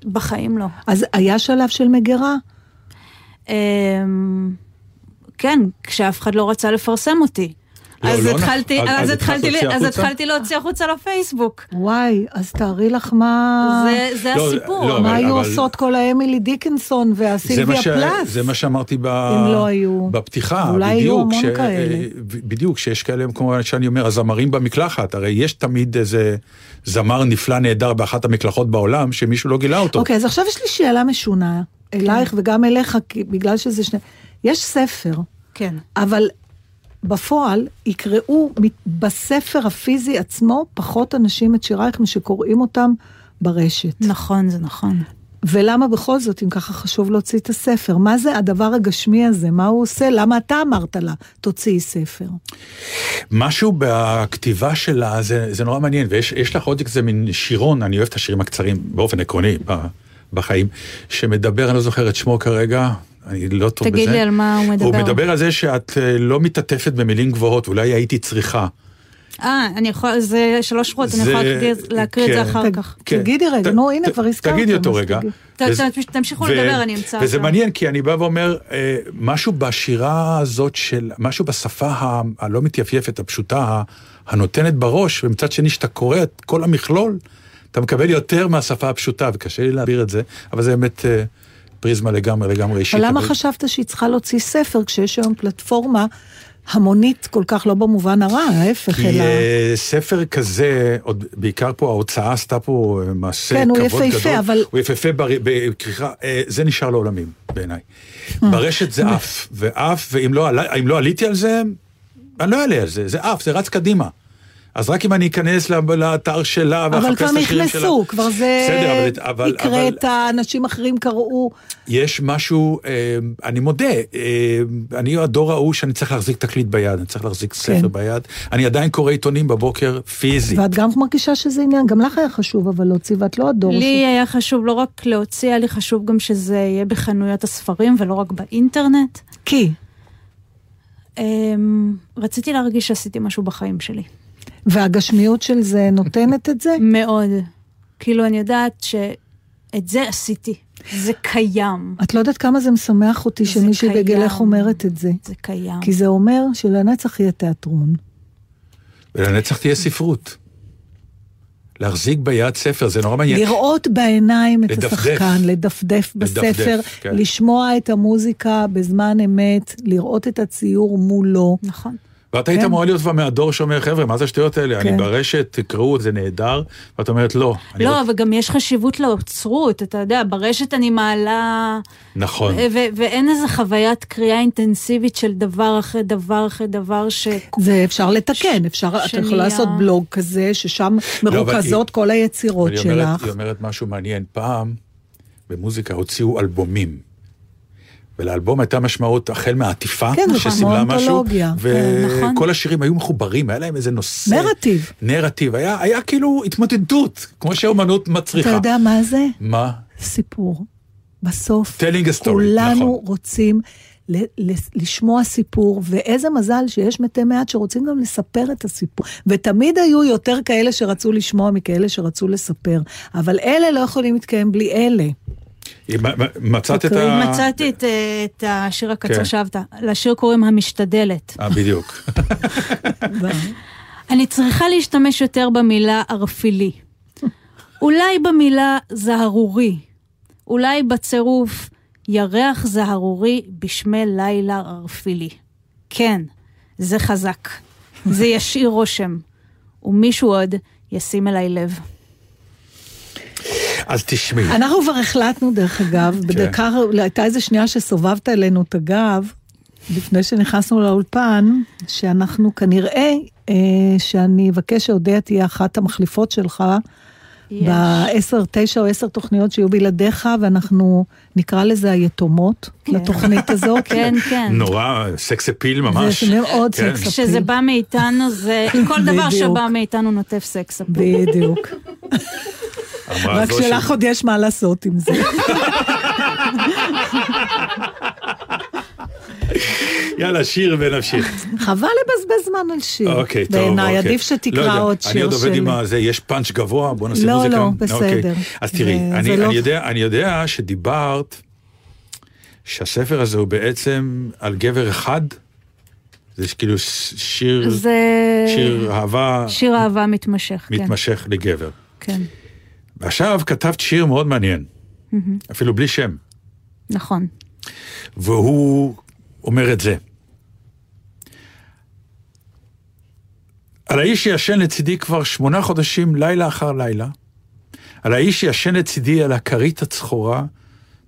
בחיים לא. אז היה שלב של מגירה? אמ, כן, כשאף אחד לא רצה לפרסם אותי. לא, אז לא התחלתי. אז- אז אז התחלת התחלתי, להוציא אז החוצה? התחלתי להוציא החוצה לפייסבוק. וואי, אז תארי לך מה... זה, זה לא, הסיפור. לא, מה אבל- היו אבל- עושות כל האמילי דיקנסון והסילביה ש... פלאס? זה מה שאמרתי ב... אם לא היו. בפתיחה, אולי היו המון כאלה. אה, בדיוק, שיש כאלה, כמו שאני אומר, הזמרים במקלחת, הרי יש תמיד איזה זמר נפלא נהדר באחת המקלחות בעולם, שמישהו לא גילה אותו. אוקיי, אז עכשיו יש לי שאלה משונה, אלייך כן. וגם אליך, כי- בגלל שזה שני... יש ספר, כן. אבל בפועל יקראו בספר הפיזי עצמו פחות אנשים את שירייך משקוראים אותם ברשת. נכון, זה נכון. ולמה בכל זאת, אם ככה חשוב להוציא את הספר? מה זה הדבר הגשמי הזה? מה הוא עושה? למה אתה אמרת לה, תוציאי ספר? משהו בכתיבה שלה, זה, זה נורא מעניין, ויש יש לך עוד כזה מין שירון, אני אוהב את השירים הקצרים, באופן עקרוני, בחיים, שמדבר, אני לא זוכר את שמו כרגע, אני לא טוב בזה. תגיד לי על מה הוא מדבר. הוא מדבר על זה שאת אה, לא מתעטפת במילים גבוהות, אולי הייתי צריכה. אה, אני יכולה, זה שלוש שורות, אני יכולה להקריא- את זה כן. אחר כך. כן. תגידי רגע, ת- נו, הנה, כבר הזכרת. תגידי אותו רגע. תגיד. תמשיכו לדבר, אני אמצא וזה. מעניין, כי אני בא ואומר, אה, משהו בשירה הזאת של, משהו בשפה הלא מתייפייפת, הפשוטה, הנותנת בראש, ומצד שני, שאתה קורא את כל המכלול, אתה מקבל יותר מהשפה הפשוטה, וקשה לי להעביר את זה, אבל זה באמת אה, פריזמה לגמרי, לגמרי אישית. אבל למה אבל- חשבת שהיא צריכה להוציא ספר כשיש היום פלטפורמה המונית כל כך לא במובן הרע, ההפך, כי אלא... אה, ספר כזה, עוד בעיקר פה ההוצאה עשתה פה אה, מעשה כן, הוא כבוד יפהפה, גדול. אבל- הוא יפהפה בר- בכריכה, אה, זה נשאר לעולמים בעיניי. ברשת זה עף, ועף, ואם לא לא עליתי על זה, אני לא אעלה על זה, זה עף, זה רץ קדימה. אז רק אם אני אכנס לאתר שלה אבל ואחפש כבר את השירים שלה. נכנסו, כבר זה בסדר, אבל- אבל... אבל- הקראת, אנשים אחרים קראו. יש משהו, אה, אני מודה, אה, אני הדור ההוא שאני צריך להחזיק תקליט ביד, אני צריך להחזיק ספר ביד. אני עדיין קורא עיתונים בבוקר פיזית. ואת גם מרגישה שזה עניין, גם לך היה חשוב אבל להוציא, ואת לא הדור לי ש- היה חשוב לא רק להוציא, היה לי חשוב גם שזה יהיה בחנויות הספרים ולא רק באינטרנט. כי, אמ, רציתי להרגיש שעשיתי משהו בחיים שלי. והגשמיות של זה נותנת את זה? מאוד. כאילו, אני יודעת שאת זה עשיתי. זה קיים. את לא יודעת כמה זה משמח אותי זה שמישהי קיים. בגילך אומרת את זה. זה קיים. כי זה אומר שלנצח יהיה תיאטרון. ולנצח תהיה ספרות. להחזיק ביד ספר, זה נורא מעניין. לראות בעיניים את לדפדף. השחקן, לדפדף בספר, כן. לשמוע את המוזיקה בזמן אמת, לראות את הציור מולו. נכון. ואת היית כן. אמורה להיות כבר מהדור שאומר, חבר'ה, מה זה השטויות האלה? אני כן. ברשת, תקראו, זה נהדר. ואת אומרת, לא. אני לא, רוצ- וגם יש חשיבות לאוצרות, אתה יודע, ברשת אני מעלה... נכון. ואין איזה חוויית קריאה אינטנסיבית של דבר אחרי דבר אחרי דבר ש... זה אפשר לתקן, אפשר, אתה יכול שנהיה- לעשות בלוג כזה, ששם אבל מרוכזות כל היצירות אבל שלך. היא אומרת משהו מעניין. פעם, במוזיקה הוציאו אלבומים. ולאלבום הייתה משמעות החל מהעטיפה, כן, זה שסימלה משהו, אונתולוגיה. כן, נכון. וכל השירים היו מחוברים, היה להם איזה נושא. נרטיב. נרטיב, היה, היה כאילו התמודדות, כמו שהאומנות מצריכה. אתה יודע מה זה? מה? סיפור. בסוף, Telling a story, כולנו נכון. רוצים ל- ל- לשמוע סיפור, ואיזה מזל שיש מתי מעט שרוצים גם לספר את הסיפור. ותמיד היו יותר כאלה שרצו לשמוע מכאלה שרצו לספר, אבל אלה לא יכולים להתקיים בלי אלה. מצאת את תקראי, ה... מצאתי את, אה, את השיר הקצר כן. שאהבת. לשיר קוראים המשתדלת. אה, בדיוק. אני צריכה להשתמש יותר במילה ערפילי. אולי במילה זהרורי. אולי בצירוף ירח זהרורי בשמי לילה ערפילי. כן, זה חזק. זה ישאיר רושם. ומישהו עוד ישים אליי לב. אז תשמעי. אנחנו כבר החלטנו, דרך אגב, כן. בדקה, הייתה איזה שנייה שסובבת אלינו את הגב, לפני שנכנסנו לאולפן, שאנחנו כנראה, אה, שאני אבקש שאודיה תהיה אחת המחליפות שלך. בעשר, תשע או עשר תוכניות שיהיו בלעדיך, ואנחנו נקרא לזה היתומות, כן. לתוכנית הזאת. כן, כן. נורא, sex appeal ממש. זה מאוד כן. סקס כשזה appeal. בא מאיתנו, זה... כל דבר. שבא מאיתנו נוטף sex appeal. בדיוק. רק שלך עוד יש מה לעשות עם זה. יאללה, שיר ונמשיך. חבל לבזבז זמן על שיר. אוקיי, טוב, בעיניי, אוקיי. עדיף לא שתקרא יודע, עוד אני שיר עוד עובד. עם הזה, יש פאנץ' גבוה, בוא נעשה לא, מוזיקה. לא, אוקיי. בסדר. אז תראי, אני לא- אני יודע- אני יודע שדיברת, שהספר הזה הוא בעצם על גבר אחד, זה כאילו שיר, זה... שיר אהבה שיר אהבה מתמשך, כן. מתמשך לגבר. כן, ועכשיו כתבת שיר מאוד מעניין, אפילו בלי שם, נכון. והוא אומר את זה. על האיש שישן לצידי כבר שמונה חודשים, לילה אחר לילה. על האיש שישן לצידי על הכרית הצחורה,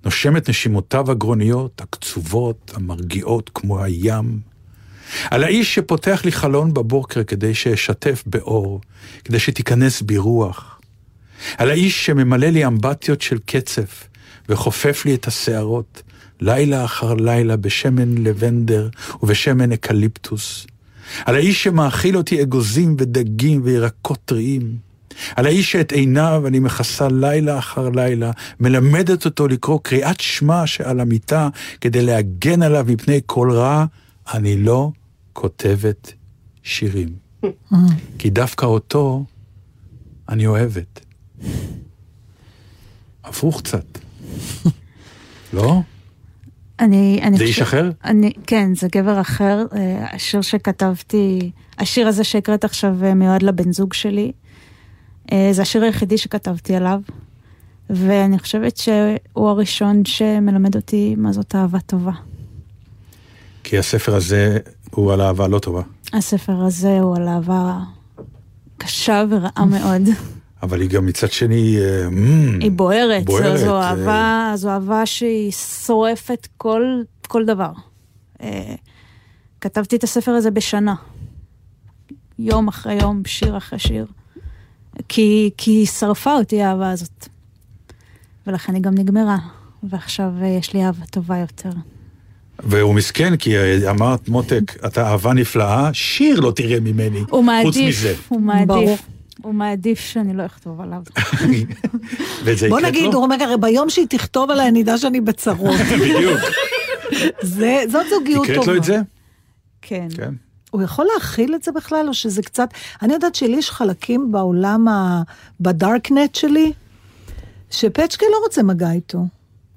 נושם את נשימותיו הגרוניות, הקצובות, המרגיעות כמו הים. על האיש שפותח לי חלון בבוקר כדי שאשתף באור, כדי שתיכנס בי רוח. על האיש שממלא לי אמבטיות של קצף וחופף לי את השערות, לילה אחר לילה בשמן לבנדר ובשמן אקליפטוס. על האיש שמאכיל אותי אגוזים ודגים וירקות טריים. על האיש שאת עיניו אני מכסה לילה אחר לילה, מלמדת אותו לקרוא קריאת שמע שעל המיטה כדי להגן עליו מפני כל רע, אני לא כותבת שירים. כי דווקא אותו אני אוהבת. הפוך קצת. לא? אני, אני זה איש אחר? אני, כן, זה גבר אחר. אה, השיר שכתבתי, השיר הזה שהקראת עכשיו אה, מיועד לבן זוג שלי. אה, זה השיר היחידי שכתבתי עליו, ואני חושבת שהוא הראשון שמלמד אותי מה זאת אהבה טובה. כי הספר הזה הוא על אהבה לא טובה, הספר הזה הוא על אהבה קשה ורעה מאוד. אבל היא גם מצד שני... אה, mm, היא בוערת, בוערת, זו, זו אה. אהבה, זו אהבה שהיא שורפת כל, כל דבר. אה, כתבתי את הספר הזה בשנה. יום אחרי יום, שיר אחרי שיר. כי, כי היא שרפה אותי האהבה הזאת. ולכן היא גם נגמרה. ועכשיו יש לי אהבה טובה יותר. והוא מסכן, כי אמרת, מותק, אתה אהבה נפלאה, שיר לא תראה ממני. הוא מעדיף, חוץ מזה. הוא מעדיף, ברור. הוא מעדיף שאני לא אכתוב עליו. וזה בוא הקראת נגיד, לו? הוא אומר, הרי ביום שהיא תכתוב עליי, אני אדע שאני בצרות. בדיוק. זה- זאת זוגיות טובה. הקראת לו את זה? כן. כן? הוא יכול להכיל את זה בכלל, או שזה קצת... אני יודעת שלי יש חלקים בעולם, ה... בדארקנט שלי, שפצ'קה לא רוצה מגע איתו.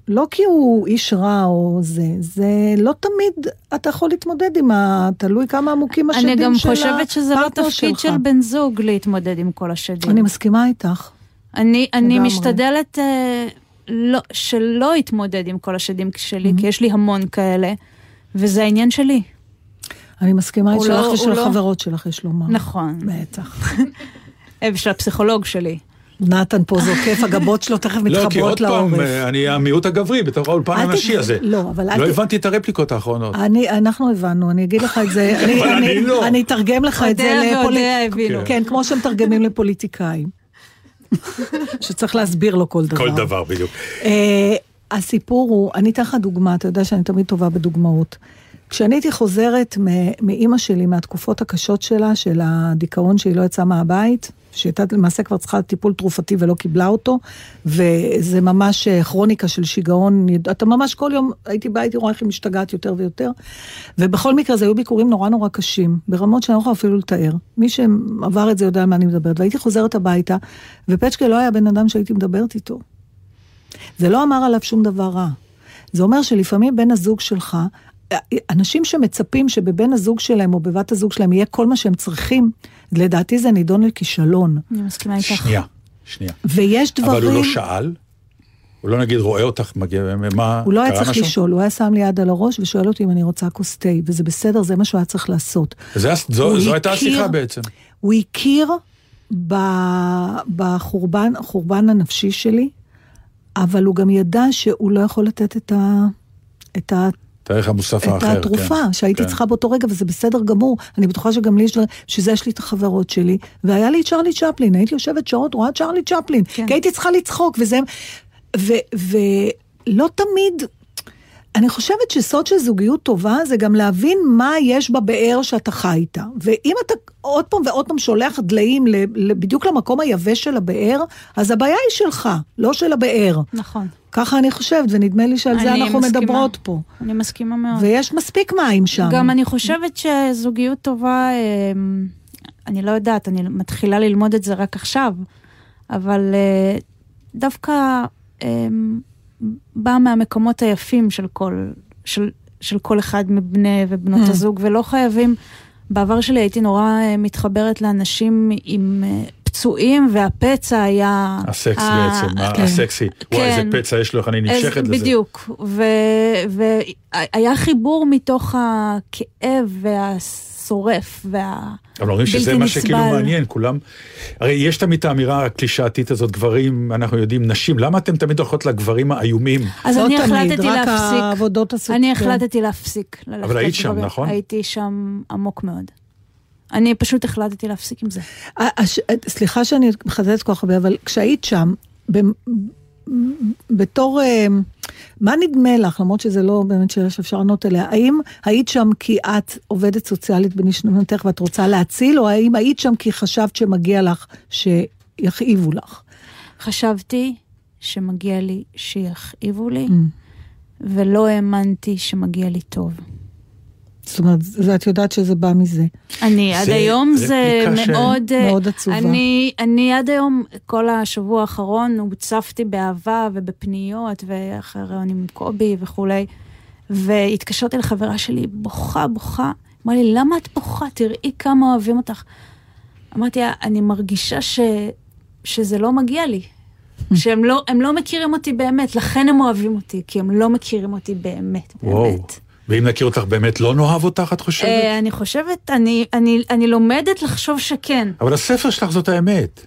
לא כי הוא איש רע או זה, זה לא תמיד אתה יכול להתמודד עם ה... תלוי כמה עמוקים השדים אני של גם הפרטנר חושבת שזה לא תפקיד שלך. של בן זוג להתמודד עם כל השדים. אני מסכימה איתך. אני, אני. משתדלת אה, לא, שלא אתמודד עם כל השדים שלי, כי יש לי המון כאלה, וזה העניין שלי. אני מסכימה איתך לא- ושל לא- החברות שלך, יש לומר. נכון. בטח. ושל הפסיכולוג שלי. נתן פה זוקף, הגבות שלו תכף לא, כי עוד מתחברות פעם, לעורף. אה, אני המיעוט הגברי בתוך האולפן אל הנשי הזה. לא, אבל אל לא ת- הבנתי את הרפליקות האחרונות. אני, אנחנו הבנו, אני אגיד לך את זה, אני, אבל אני לא. אני אתרגם לך את זה אודיה ואודיה לפוליט... הבינו. כן, כמו שמתרגמים לפוליטיקאים. שצריך להסביר לו כל דבר. כל דבר, בדיוק. אה, הסיפור הוא, אני אתן לך דוגמה, אתה יודע שאני תמיד טובה בדוגמאות. כשאני הייתי חוזרת מאימא שלי, מהתקופות הקשות שלה, של הדיכאון שהיא לא יצאה מהבית, שהייתה למעשה כבר צריכה טיפול תרופתי ולא קיבלה אותו, וזה ממש אה, כרוניקה של שיגעון, אתה ממש כל יום הייתי באה, הייתי רואה איך היא משתגעת יותר ויותר, ובכל מקרה זה היו ביקורים נורא נורא קשים, ברמות שאני לא יכולה אפילו לתאר. מי שעבר את זה יודע על מה אני מדברת, והייתי חוזרת הביתה, ופצ'קה לא היה בן אדם שהייתי מדברת איתו. זה לא אמר עליו שום דבר רע. זה אומר שלפעמים בן הזוג שלך, אנשים שמצפים שבבן הזוג שלהם או בבת הזוג שלהם יהיה כל מה שהם צריכים, לדעתי זה נידון לכישלון. אני מסכימה איתך. שנייה, שנייה. ויש דברים... אבל הוא לא שאל? הוא לא נגיד רואה אותך, מגיע, מה, הוא לא היה קרה צריך משהו? לשאול, הוא היה שם לי יד על הראש ושואל אותי אם אני רוצה כוס תה, וזה בסדר, זה מה שהוא היה צריך לעשות. זה, זו, זו הייתה הכיר- השיחה בעצם. הוא הכיר ב, בחורבן החורבן הנפשי שלי, אבל הוא גם ידע שהוא לא יכול לתת את, ה, את, ה, את הערך המוסף את האחר. התרופה כן. שהייתי כן. צריכה באותו רגע, וזה בסדר גמור. אני בטוחה שגם לי יש דברים, שזה יש לי את החברות שלי, והיה לי את צ'רלי צ'פלין, הייתי יושבת שעות, רואה את צ'רלי צ'פלין, כן. כי הייתי צריכה לצחוק, וזה... ו- ולא תמיד... אני חושבת שסוד של זוגיות טובה זה גם להבין מה יש בבאר שאתה חי איתה. ואם אתה עוד פעם ועוד פעם שולח דליים בדיוק למקום היבש של הבאר, אז הבעיה היא שלך, לא של הבאר. נכון. ככה אני חושבת, ונדמה לי שעל זה אנחנו מסכימה. מדברות פה. אני מסכימה מאוד. ויש מספיק מים שם. גם אני חושבת שזוגיות טובה, אמ, אני לא יודעת, אני מתחילה ללמוד את זה רק עכשיו, אבל אה, דווקא אמ, בא מהמקומות היפים של כל, של, של כל אחד מבני ובנות Mm. הזוג, ולא חייבים, בעבר שלי הייתי נורא אה, מתחברת לאנשים עם אה, פצועים, והפצע היה... הסקס ה- בעצם, ה- כן. הסקסי. וואי, איזה כן. פצע יש לו, איך אני נמשכת לזה. בדיוק, והיה חיבור מתוך הכאב והשורף וה... אבל אומרים שזה מה שכאילו. מעניין, כולם... הרי יש תמיד את האמירה הקלישאתית הזאת, גברים, אנחנו יודעים, נשים, למה אתם תמיד הולכות לגברים האיומים? אז לא אני תמיד, החלטתי רק להפסיק. העבודות הסוג... אני החלטתי להפסיק אבל היית שם. נכון? הייתי שם עמוק מאוד. אני פשוט החלטתי להפסיק עם זה. אה, סליחה שאני מחדדת כל כך הרבה, אבל כשהיית שם, בתור, אה, מה נדמה לך, למרות שזה לא באמת שאלה שאפשר לענות עליה, האם היית שם כי את עובדת סוציאלית בנשמתך ואת רוצה להציל, או האם היית שם כי חשבת שמגיע לך שיכאיבו לך? חשבתי שמגיע לי שיכאיבו לי, Mm. ולא האמנתי שמגיע לי טוב. זאת אומרת, זה- את יודעת שזה בא מזה. אני עד זה היום זה ש- מאוד... אה, מאוד עצובה. אני, אני עד היום, כל השבוע האחרון הוצפתי באהבה ובפניות, ואחרי רעיון עם קובי וכולי, והתקשרתי לחברה שלי, בוכה, בוכה. אמרה לי, למה את בוכה? תראי כמה אוהבים אותך. אמרתי לה, אני מרגישה ש, שזה לא מגיע לי. שהם לא, לא מכירים אותי באמת, לכן הם אוהבים אותי, כי הם לא מכירים אותי באמת, וואו. באמת. ואם נכיר אותך באמת לא נאהב אותך, את חושבת? אה, אני חושבת, אני, אני, אני לומדת לחשוב שכן. אבל הספר שלך זאת האמת.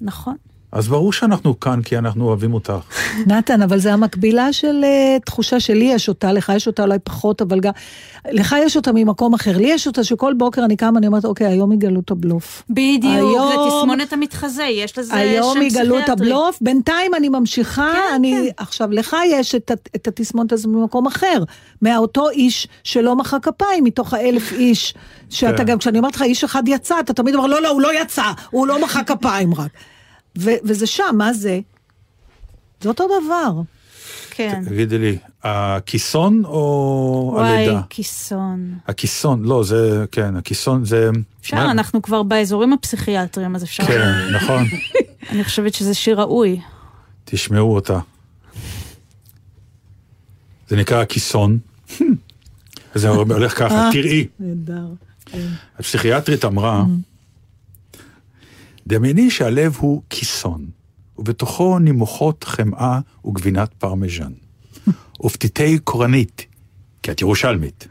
נכון. אז ברור שאנחנו כאן כי אנחנו אוהבים אותך. נתן, אבל זה המקבילה של uh, תחושה שלי יש אותה, לך יש אותה אולי פחות, אבל גם... לך יש אותה ממקום אחר. לי יש אותה שכל בוקר אני קמה, אני אומרת, אוקיי, היום יגלו את הבלוף. בדיוק, היום- זה תסמונת המתחזה, יש לזה שם היום יגלו את פסיכיאטרי. הבלוף, בינתיים אני ממשיכה, כן, אני... עכשיו, לך יש את, את התסמונת הזו ממקום אחר, מאותו איש שלא מחא כפיים, מתוך האלף איש, שאתה כן. גם, כשאני אומרת לך, איש אחד יצא, אתה תמיד אומר, לא, לא, הוא לא יצא, הוא לא מחא כפיים רק. ו- וזה שם, מה זה? זה אותו דבר. כן. תגידי לי, הכיסון או וואי, הלידה? כיסון. הכיסון, לא, זה, כן, הכיסון זה... אפשר, מה? אנחנו כבר באזורים הפסיכיאטריים, אז אפשר... כן, נכון. אני חושבת שזה שיר ראוי. תשמעו אותה. זה נקרא הכיסון. זה הולך ככה, תראי. נהדר. הפסיכיאטרית אמרה, דמייני שהלב הוא כיסון, ובתוכו נימוחות חמאה וגבינת פרמיז'ן, ופתיתי קורנית, כי את ירושלמית.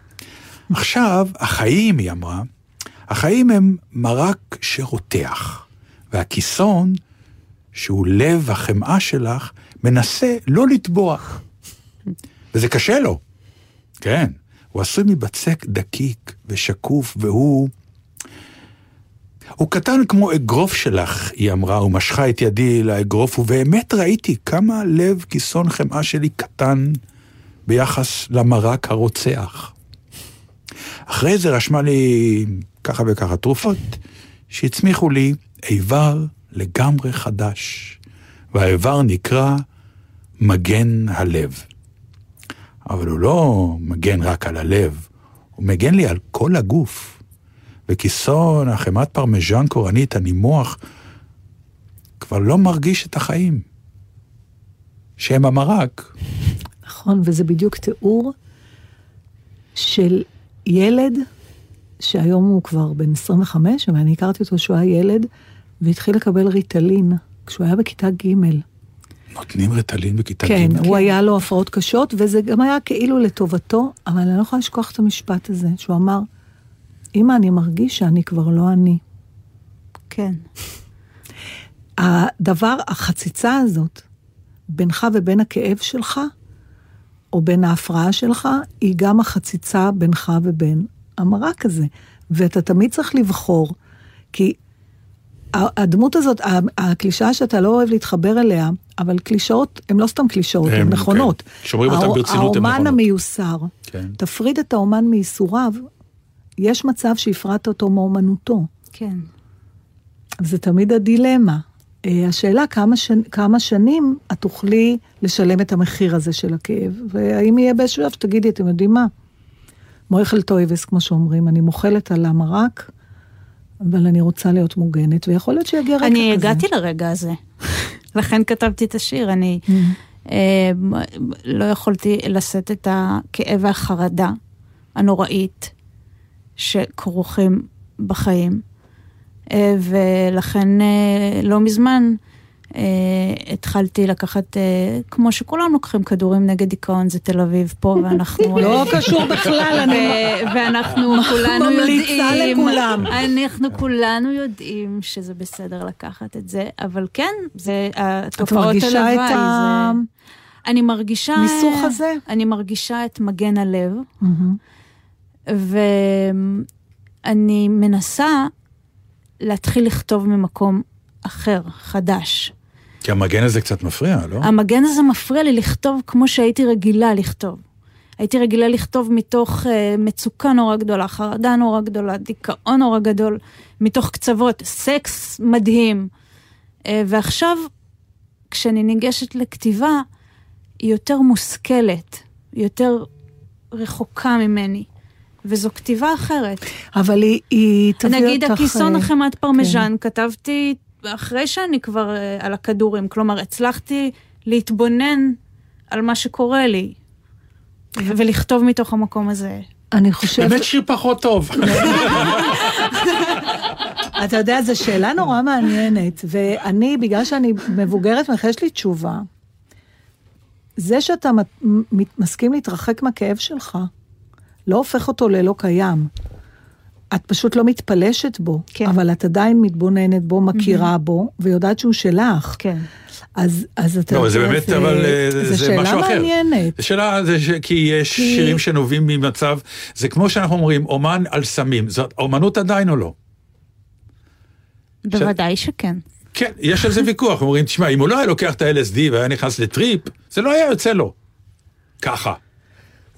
עכשיו, החיים, היא אמרה, החיים הם מרק שרותח, והכיסון, שהוא לב החמאה שלך, מנסה לא לטבוע. וזה קשה לו. כן, הוא עשוי מבצק דקיק ושקוף, והוא... הוא קטן כמו אגרוף שלך, היא אמרה, ומשכה את ידי לאגרוף, ובאמת ראיתי כמה לב כיסון חמאה שלי קטן ביחס למרק הרוצח. אחרי זה רשמה לי ככה וככה תרופות, שהצמיחו לי איבר לגמרי חדש, והאיבר נקרא מגן הלב. אבל הוא לא מגן רק על הלב, הוא מגן לי על כל הגוף. וכיסון, חמאת פרמיז'ן קורנית, הנימוח, כבר לא מרגיש את החיים. שהם המרק. נכון, וזה בדיוק תיאור של ילד שהיום הוא כבר בן 25, ואני הכרתי אותו כשהוא היה ילד, והתחיל לקבל ריטלין כשהוא היה בכיתה ג'. נותנים ריטלין בכיתה כן, ג'. הוא היה לו הפרעות קשות, וזה גם היה כאילו לטובתו, אבל אני לא יכולה לשכוח את המשפט הזה, שהוא אמר, אמא, אני מרגיש שאני כבר לא אני. כן. הדבר, החציצה הזאת, בינך ובין הכאב שלך, או בין ההפרעה שלך, היא גם החציצה בינך ובין המרק הזה. ואתה תמיד צריך לבחור, כי הדמות הזאת, ה- הקלישאה שאתה לא אוהב להתחבר אליה, אבל קלישאות הן לא סתם קלישאות, הם, הן נכונות. כן. שומרים אותן הא- ברצינות, הן האומן נכונות. המיוסר, כן. תפריד את האומן מייסוריו, יש מצב שהפרעת אותו מאומנותו. כן. זה תמיד הדילמה. אה, השאלה כמה, שנ... כמה שנים את תוכלי לשלם את המחיר הזה של הכאב, והאם יהיה באיזשהו שלב שתגידי, אתם יודעים מה? מויכל טויבס, כמו שאומרים, אני מוחלת על המרק, אבל אני רוצה להיות מוגנת, ויכול להיות שיגיע רגע אני כזה. הגעתי לרגע הזה. לכן כתבתי את השיר. אני Mm. אה, לא יכולתי לשאת את הכאב והחרדה הנוראית שכרוכים בחיים. אה, ולכן אה, לא מזמן אה, התחלתי לקחת, כמו שכולם לוקחים כדורים נגד דיכאון, זה תל אביב פה, ואנחנו... לא קשור בכלל, ואנחנו כולנו ממליצה יודעים, לכולם. אנחנו כולנו יודעים שזה בסדר לקחת את זה, אבל כן, זה התופעות הלוואי. מרגישה את ה-. אני מרגישה... מיסוך הזה? אני מרגישה את מגן הלב. ואני מנסה להתחיל לכתוב ממקום אחר, חדש. כי המגן הזה קצת מפריע, לא? המגן הזה מפריע לי לכתוב כמו שהייתי רגילה לכתוב. הייתי רגילה לכתוב מתוך אה, מצוקה נורא גדולה, חרדה נורא גדולה, דיכאון נורא גדול, מתוך קצוות, סקס מדהים. אה, ועכשיו, כשאני ניגשת לכתיבה, היא יותר מושכלת, יותר רחוקה ממני, וזו כתיבה אחרת. אבל היא, היא תביא אותך... נגיד הכיסון אה, חמאת פרמיז'ן, כתבתי אחרי שאני כבר אה, על הכדורים, כלומר, הצלחתי להתבונן על מה שקורה לי, ולכתוב מתוך המקום הזה. אני חושבת... באמת שיר פחות טוב. אתה יודע, זו שאלה נורא מעניינת, ואני, בגלל שאני מבוגרת ממך, יש לי תשובה. זה שאתה מסכים להתרחק מהכאב שלך, לא הופך אותו ללא קיים. את פשוט לא מתפלשת בו, כן. אבל את עדיין מתבוננת בו, מכירה בו, ויודעת שהוא שלך. כן. אז, אז אתה לא, זה באמת, אבל אה, זה שאלה משהו אחר. מעניינת. זו שאלה, זה ש... כי יש כי- שירים שנובעים ממצב, זה כמו שאנחנו אומרים, אומן על סמים, זאת אומנות עדיין או לא? בוודאי שכן. כן, יש על זה ויכוח, אומרים, תשמע, אם הוא לא היה לוקח את ה-LSD והיה נכנס לטריפ, זה לא היה יוצא לו. ככה.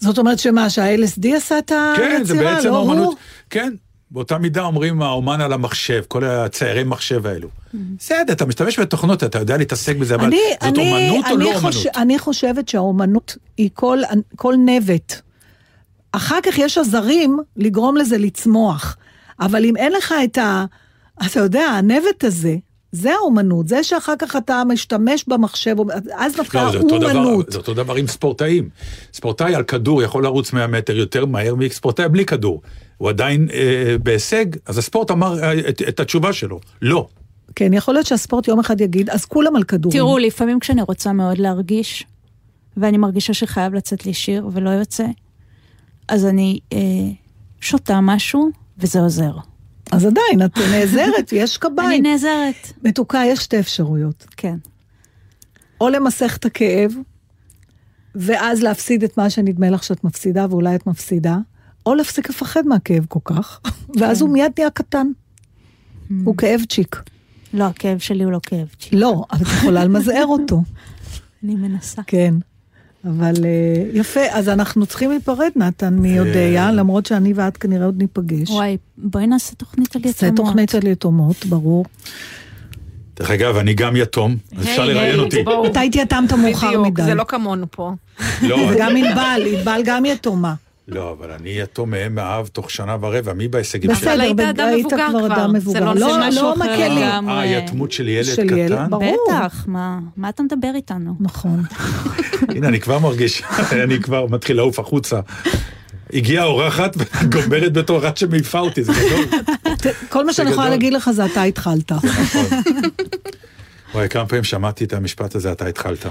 זאת אומרת שמה, שה-LSD עשה את היצירה, כן, זה בעצם לא אומנות. הוא? כן, באותה מידה אומרים האומן על המחשב, כל הציירי מחשב האלו. בסדר, אתה משתמש בתוכנות, אתה יודע להתעסק בזה, אבל אני, זאת אני, אומנות או אני לא חוש... אומנות? אני חושבת שהאומנות היא כל, כל נבט. אחר כך יש עזרים לגרום לזה לצמוח, אבל אם אין לך את ה... אתה יודע, הנבט הזה, זה האומנות, זה שאחר כך אתה משתמש במחשב, אז מתחילה לא, זה אותו, דבר, אומנות. זה אותו דבר עם ספורטאים. ספורטאי על כדור יכול לרוץ 100 מטר יותר מהר מספורטאי בלי כדור. הוא עדיין אה, בהישג, אז הספורט אמר אה, את, את התשובה שלו, לא. כן, יכול להיות שהספורט יום אחד יגיד, אז כולם על כדורים. תראו, לפעמים כשאני רוצה מאוד להרגיש, ואני מרגישה שחייב לצאת לי שיר ולא יוצא, אז אני אה, שותה משהו, וזה עוזר. אז עדיין, את נעזרת, יש אני קביים. נעזרת. מתוקה, יש שתי אפשרויות. כן. או למסך את הכאב, ואז להפסיד את מה שנדמה לך שאת מפסידה, ואולי את מפסידה, או להפסיק לפחד מהכאב כל כך, ואז הוא מיד נהיה קטן. הוא כאב צ'יק. לא, הכאב שלי הוא לא כאב צ'יק. לא, אבל את יכולה למזער אותו, אני מנסה. כן. אבל אה, יפה, אז אנחנו צריכים להיפרד, נתן, מיודע, למרות שאני ואת כנראה עוד ניפגש. וואי, בואי נעשה תוכנית על נעשה יתומות. תוכנית על יתומות, ברור. דרך אגב, אני גם יתום, אז אפשר היי, לראיין היי, אותי. אתה התייתמת מאוחר מדי. זה לא כמונו פה. לא, וגם ענבל, ענבל גם יתומה. לא, אבל אני יתום מהם מאב תוך שנה ורבע, מי בהישגים בסדר, שלי? היית אדם היית מבוגר כבר אדם זה מבוגר. לא- לא, זה משהו לא אחר. מקל לי. גם, אה, אה, יתמות של ילד של ילד, קטן? ברור. בטח, מה, מה אתה מדבר איתנו? נכון. הנה, אני כבר מרגיש, אני כבר מתחיל לעוף החוצה. הגיעה אורחת וגומרת בתור אחת שמעיפה אותי, זה גדול. כל מה שאני יכולה. להגיד לך זה אתה התחלת. נכון. וואי, כמה פעמים שמעתי את המשפט הזה, אתה התחלת.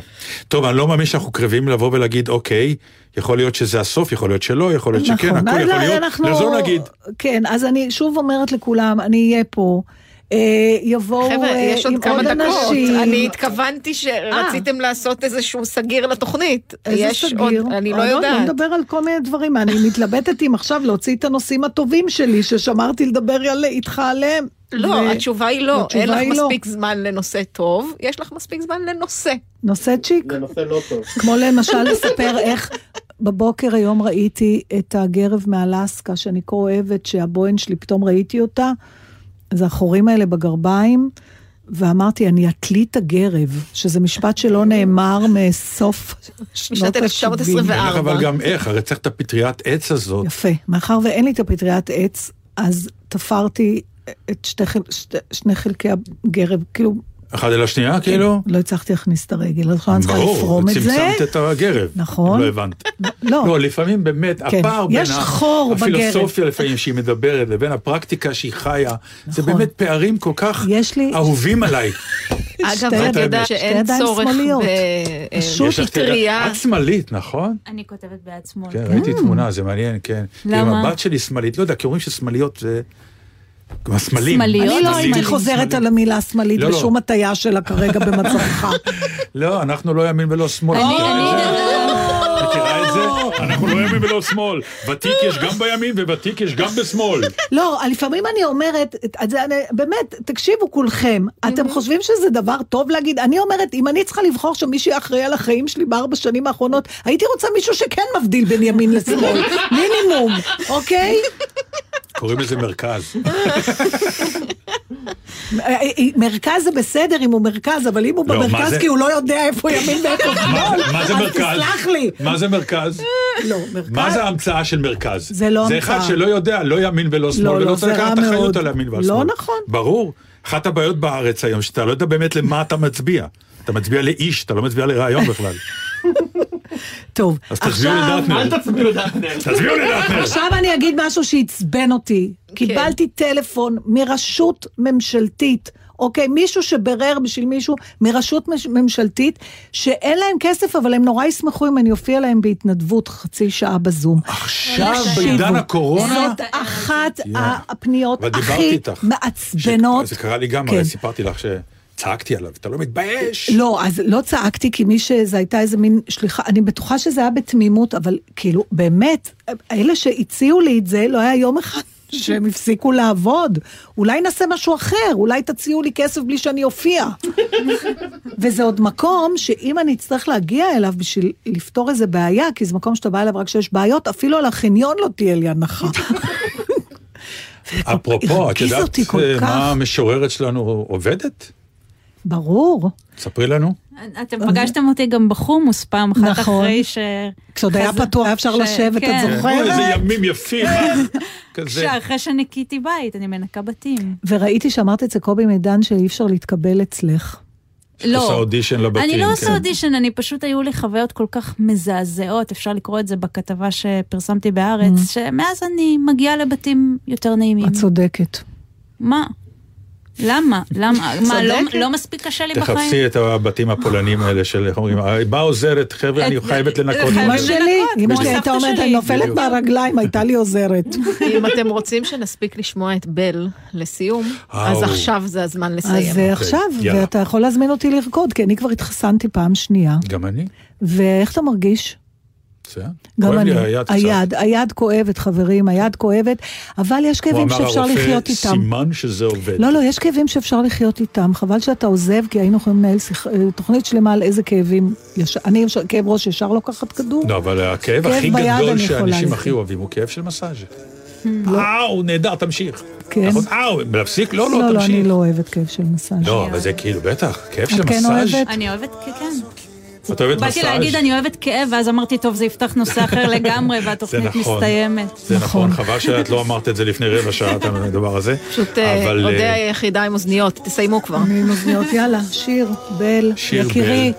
טוב, אני לא מאמין שאנחנו קרבים לבוא ולהגיד, אוקיי, יכול להיות שזה הסוף, יכול להיות שלא, יכול להיות שכן, נכון, הכל אז יכול להיות. אנחנו- לחזור להגיד, כן, אז אני שוב אומרת לכולם, אני אהיה פה. אה, יבואו חבר'ה, אה, יש עוד עם כמה עוד דקות. אנשים. אני התכוונתי שרציתם לעשות איזשהו סגיר לתוכנית. איזה סגיר? עוד, אני לא אה, לא יודעת. נדבר על כל מיני דברים. אני מתלבטת אם עכשיו להוציא את הנושאים הטובים שלי, ששמרתי לדבר איתך עליהם. לא, ו- התשובה היא לא. התשובה אין לך היא לא. מספיק זמן לנושא טוב, יש לך מספיק זמן לנושא. נושא צ'יק. זה נושא לא טוב. כמו למשל לספר איך בבוקר היום ראיתי את הגרב מאלסקה, שאני כה אוהבת, שהבוהן שלי, פתאום ראיתי אותה, אז החורים האלה בגרביים, ואמרתי, אני אתלי את הגרב, שזה משפט שלא נאמר מסוף שנות משנת ה-70. 1924. אין לך אבל גם איך, הרי צריך את הפטריית עץ הזאת. יפה. מאחר ואין לי את הפטריית עץ, אז תפרתי את שתי, חל- שתי, שני חלקי הגרב, כאילו, אחד אל השנייה, כאילו? לא הצלחתי להכניס את הרגל, אז אני צריכה ברור, לפרום את זה. צמצמת את הגרב. נכון. לא הבנת. לא, לא, לפעמים באמת, כן. הפער בין. הפילוסופיה לפעמים שהיא מדברת לבין הפרקטיקה שהיא חיה, זה נכון. באמת פערים כל כך יש לי- אהובים עליי. אגב, את יודעת שאין צורך שמאליות. ב- פשוט יש לך את שמאלית, נכון? אני כותבת ביד שמאל. כן, ראיתי תמונה, זה מעניין, כן. למה? עם הבת שלי שמאלית, לא יודע, כי אומרים ששמאליות זה... גם הסמלים. אני לא. הייתי חוזרת על המילה שמאלית לא, לא. בשום הטיה שלה כרגע במצבך. לא, אנחנו לא ימין ולא שמאל. אני- אנחנו לא ימין ולא שמאל. ותיק יש גם בימין וותיק יש גם בשמאל. לא, לפעמים אני אומרת, באמת, תקשיבו כולכם, אתם חושבים שזה דבר טוב להגיד? אני אומרת, אם אני צריכה לבחור שם מישהי אחראי על החיים שלי בארבע שנים האחרונות, הייתי רוצה מישהו שכן מבדיל בין ימין לשמאל. מינימום, אוקיי? קוראים לזה מרכז. אה, אה, מרכז זה בסדר אם הוא מרכז, אבל אם הוא לא, במרכז זה- כי הוא לא יודע איפה ימין ואיפה שמאל, אז מרכז? תסלח לי. מה זה מרכז? לא, מרכז... מה זה ההמצאה של מרכז? זה לא זה אחד המצאה. שלא יודע, לא ימין ולא שמאל, לא, ולא לא, רוצה זה לקחת אחריות. על הימין ועל לא שמאל. נכון. ברור. אחת הבעיות בארץ היום, שאתה לא יודע באמת למה אתה מצביע. אתה מצביע לאיש, אתה לא מצביע לרעיון בכלל. טוב, אז תצביעו לדעתנו. אל תצביעו לדעתנר. תצביעו לדעתנו. עכשיו אני אגיד משהו שעצבן אותי. קיבלתי טלפון מרשות ממשלתית, אוקיי? מישהו שבירר בשביל מישהו מרשות מש- ממשלתית, שאין להם כסף, אבל הם נורא ישמחו אם אני אופיע להם בהתנדבות חצי שעה בזום. עכשיו, בעידן הקורונה, זאת אחת יא. הפניות הכי איתך. מעצבנות. זה קרה לי גם, כן. הרי סיפרתי לך שצעקתי עליו, אתה לא מתבייש. לא, אז לא צעקתי, כי מי שזה הייתה איזה מין שליחה, אני בטוחה שזה היה בתמימות, אבל כאילו, באמת, אלה שהציעו לי את זה, לא היה יום אחד שהם הפסיקו לעבוד. אולי נעשה משהו אחר, אולי תציעו לי כסף בלי שאני אופיע. וזה עוד מקום שאם אני אצטרך להגיע אליו בשביל לפתור איזה בעיה, כי זה מקום שאתה בא אליו רק כשיש בעיות, אפילו על החניון לא תהיה לי הנחה. אפרופו, את יודעת אה. מה המשוררת שלנו עובדת? ברור. ספרי לנו. אתם פגשתם אותי גם בחומוס פעם אחת נכון. אחרי ש... כשעוד היה פתוח, היה אפשר לשבת, את כן. זוכרת? איזה ימים יפים, מה? כזה. שאחרי שניקיתי בית, אני מנקה בתים. וראיתי שאמרת אצל קובי מידן שאי אפשר להתקבל אצלך. לא. עושה אודישן לבתים. אני לא עושה כן. אודישן, אני פשוט היו לי חוויות כל כך מזעזעות, אפשר לקרוא את זה בכתבה שפרסמתי בהארץ, Mm. שמאז אני מגיעה לבתים יותר נעימים. את צודקת. מה? למה? למה? מה, לא-. לא מספיק קשה לי בחיים? תחפשי את הבתים הפולנים האלה של, איך אומרים, באה עוזרת, חבר'ה, אני חייבת לנקות. אמא את זה." שלי, אמא שלי הייתה אומרת. אני נופלת. מהרגליים, הייתה לי עוזרת. אם אתם רוצים שנספיק לשמוע את בל לסיום, אז. עכשיו זה הזמן לסיים. אז אה, עכשיו, יאללה. ואתה יכול להזמין אותי לרקוד, כי אני כבר התחסנתי פעם שנייה. גם אני. ואיך אתה מרגיש? בסדר. גם אני. היד. היד, היד כואבת, חברים, היד כואבת, אבל יש כאבים אמר שאפשר הרופא, לחיות איתם. סימן שזה עובד. לא, לא, יש כאבים שאפשר לחיות איתם. חבל שאתה עוזב, כי היינו יכולים לנהל שיח- אה, תוכנית שלמה על איזה כאבים. יש... אני, יש- כאב ראש ישר לוקחת כדור. לא, אבל הכאב כאב הכי גדול שאנשים לחיות. הכי אוהבים הוא כאב של מסאז'. לא. אאו, נהדר, תמשיך. כן. נכון? אאו, להפסיק? לא, לא, לא, לא, תמשיך. אני לא אוהבת כאב של מסאז'. לא, אבל זה כאילו, בטח, כאב של את כן מסאז'. אוהבת? אני אוהבת, כן, כן. את אוהבת באתי מסאז'? להגיד, אני אוהבת כאב, ואז אמרתי, טוב, זה יפתח נושא אחר לגמרי, והתוכנית נכון. מסתיימת. זה נכון, נכון. חבל שאת לא אמרת את זה לפני רבע שעה, את הדבר הזה. פשוט אה, אבל, אודה אה, היחידה עם אוזניות, תסיימו כבר. אני עם אוזניות, יאללה, שיר, בל, שיר יקירי.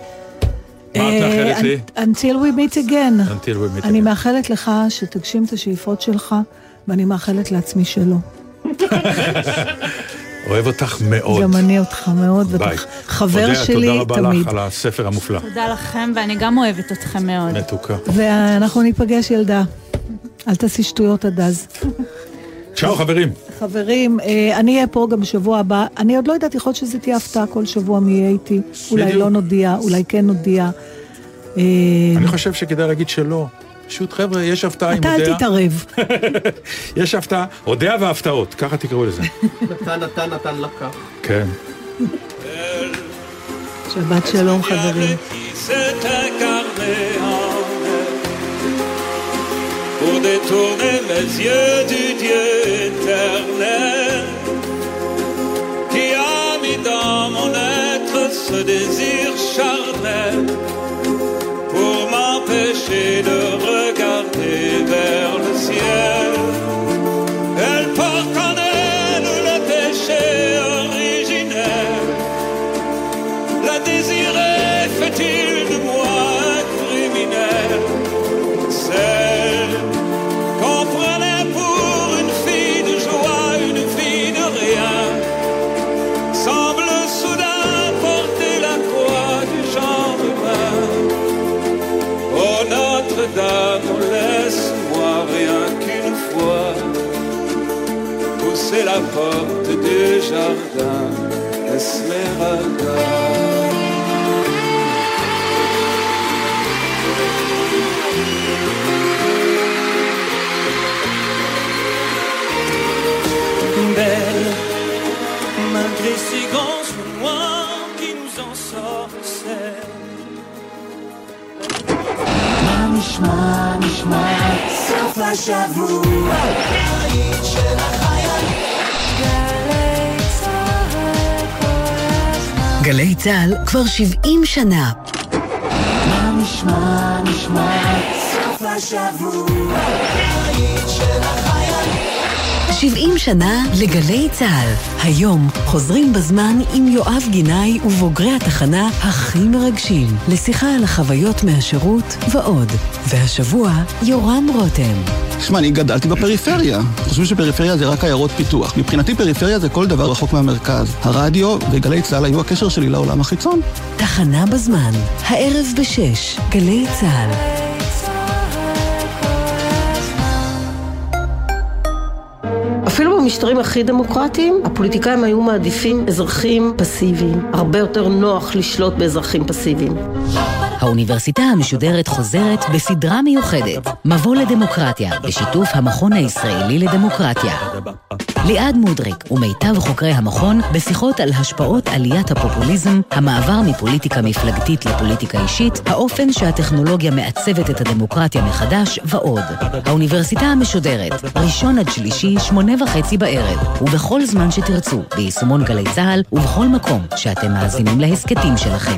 מה את אה, מאחלת לי? Until we meet again. Until we meet אני. מאחלת לך שתגשים את השאיפות שלך, ואני מאחלת לעצמי שלא. אוהב אותך מאוד. גם אני אותך מאוד. ואתה חבר אודיה, שלי תודה רבה תמיד. לך על הספר המופלא. תודה לכם, ואני גם אוהבת אתכם מאוד. מתוקה. ואנחנו ניפגש, ילדה. אל תעשי שטויות עד אז. צ'או חברים. חברים, אה, אני אהיה פה גם בשבוע הבא. אני עוד לא יודעת, יכול להיות שזה תהיה הפתעה כל שבוע מי יהיה איתי. אולי. לא נודיע, אולי כן נודיע. אה, אני חושב שכדאי להגיד שלא. פשוט חבר'ה, יש הפתעה עם אתה אל אודיה. תתערב. יש הפתעה, אודיה והפתעות, ככה תקראו לזה. נתן, נתן, נתן לקח. כן. שבת שלום, חברים. qui s'est incarné en elle pour détourner mes yeux du Dieu éternel qui a mis dans mon être ce désir charnel m'empêcher de regarder la porte du jardin Esmeralda. belle, malgré ces grands yeux qui nous en sorcellent. Mamish, mamish, mamish, sauf à vous. גלי צה"ל כבר 70 שנה. 70 שנה לגלי צה"ל. היום חוזרים בזמן עם יואב גינאי ובוגרי התחנה הכי מרגשים, לשיחה על החוויות מהשירות ועוד. והשבוע, יורם רותם. שמע, אני גדלתי בפריפריה. חושבים שפריפריה זה רק עיירות פיתוח. מבחינתי פריפריה זה כל דבר רחוק מהמרכז. הרדיו וגלי צה"ל היו הקשר שלי לעולם החיצון. תחנה בזמן, הערב בשש, גלי צה"ל. אפילו במשטרים הכי דמוקרטיים, הפוליטיקאים היו מעדיפים אזרחים פסיביים. הרבה יותר נוח לשלוט באזרחים פסיביים. האוניברסיטה המשודרת חוזרת בסדרה מיוחדת, מבוא לדמוקרטיה, בשיתוף המכון הישראלי לדמוקרטיה. ליעד מודריק ומיטב חוקרי המכון בשיחות על השפעות עליית הפופוליזם, המעבר מפוליטיקה מפלגתית לפוליטיקה אישית, האופן שהטכנולוגיה מעצבת את הדמוקרטיה מחדש ועוד. האוניברסיטה המשודרת, ראשון עד שלישי, שמונה וחצי בערב, ובכל זמן שתרצו, ביישומון גלי צה"ל ובכל מקום שאתם מאזינים להסכתים שלכם.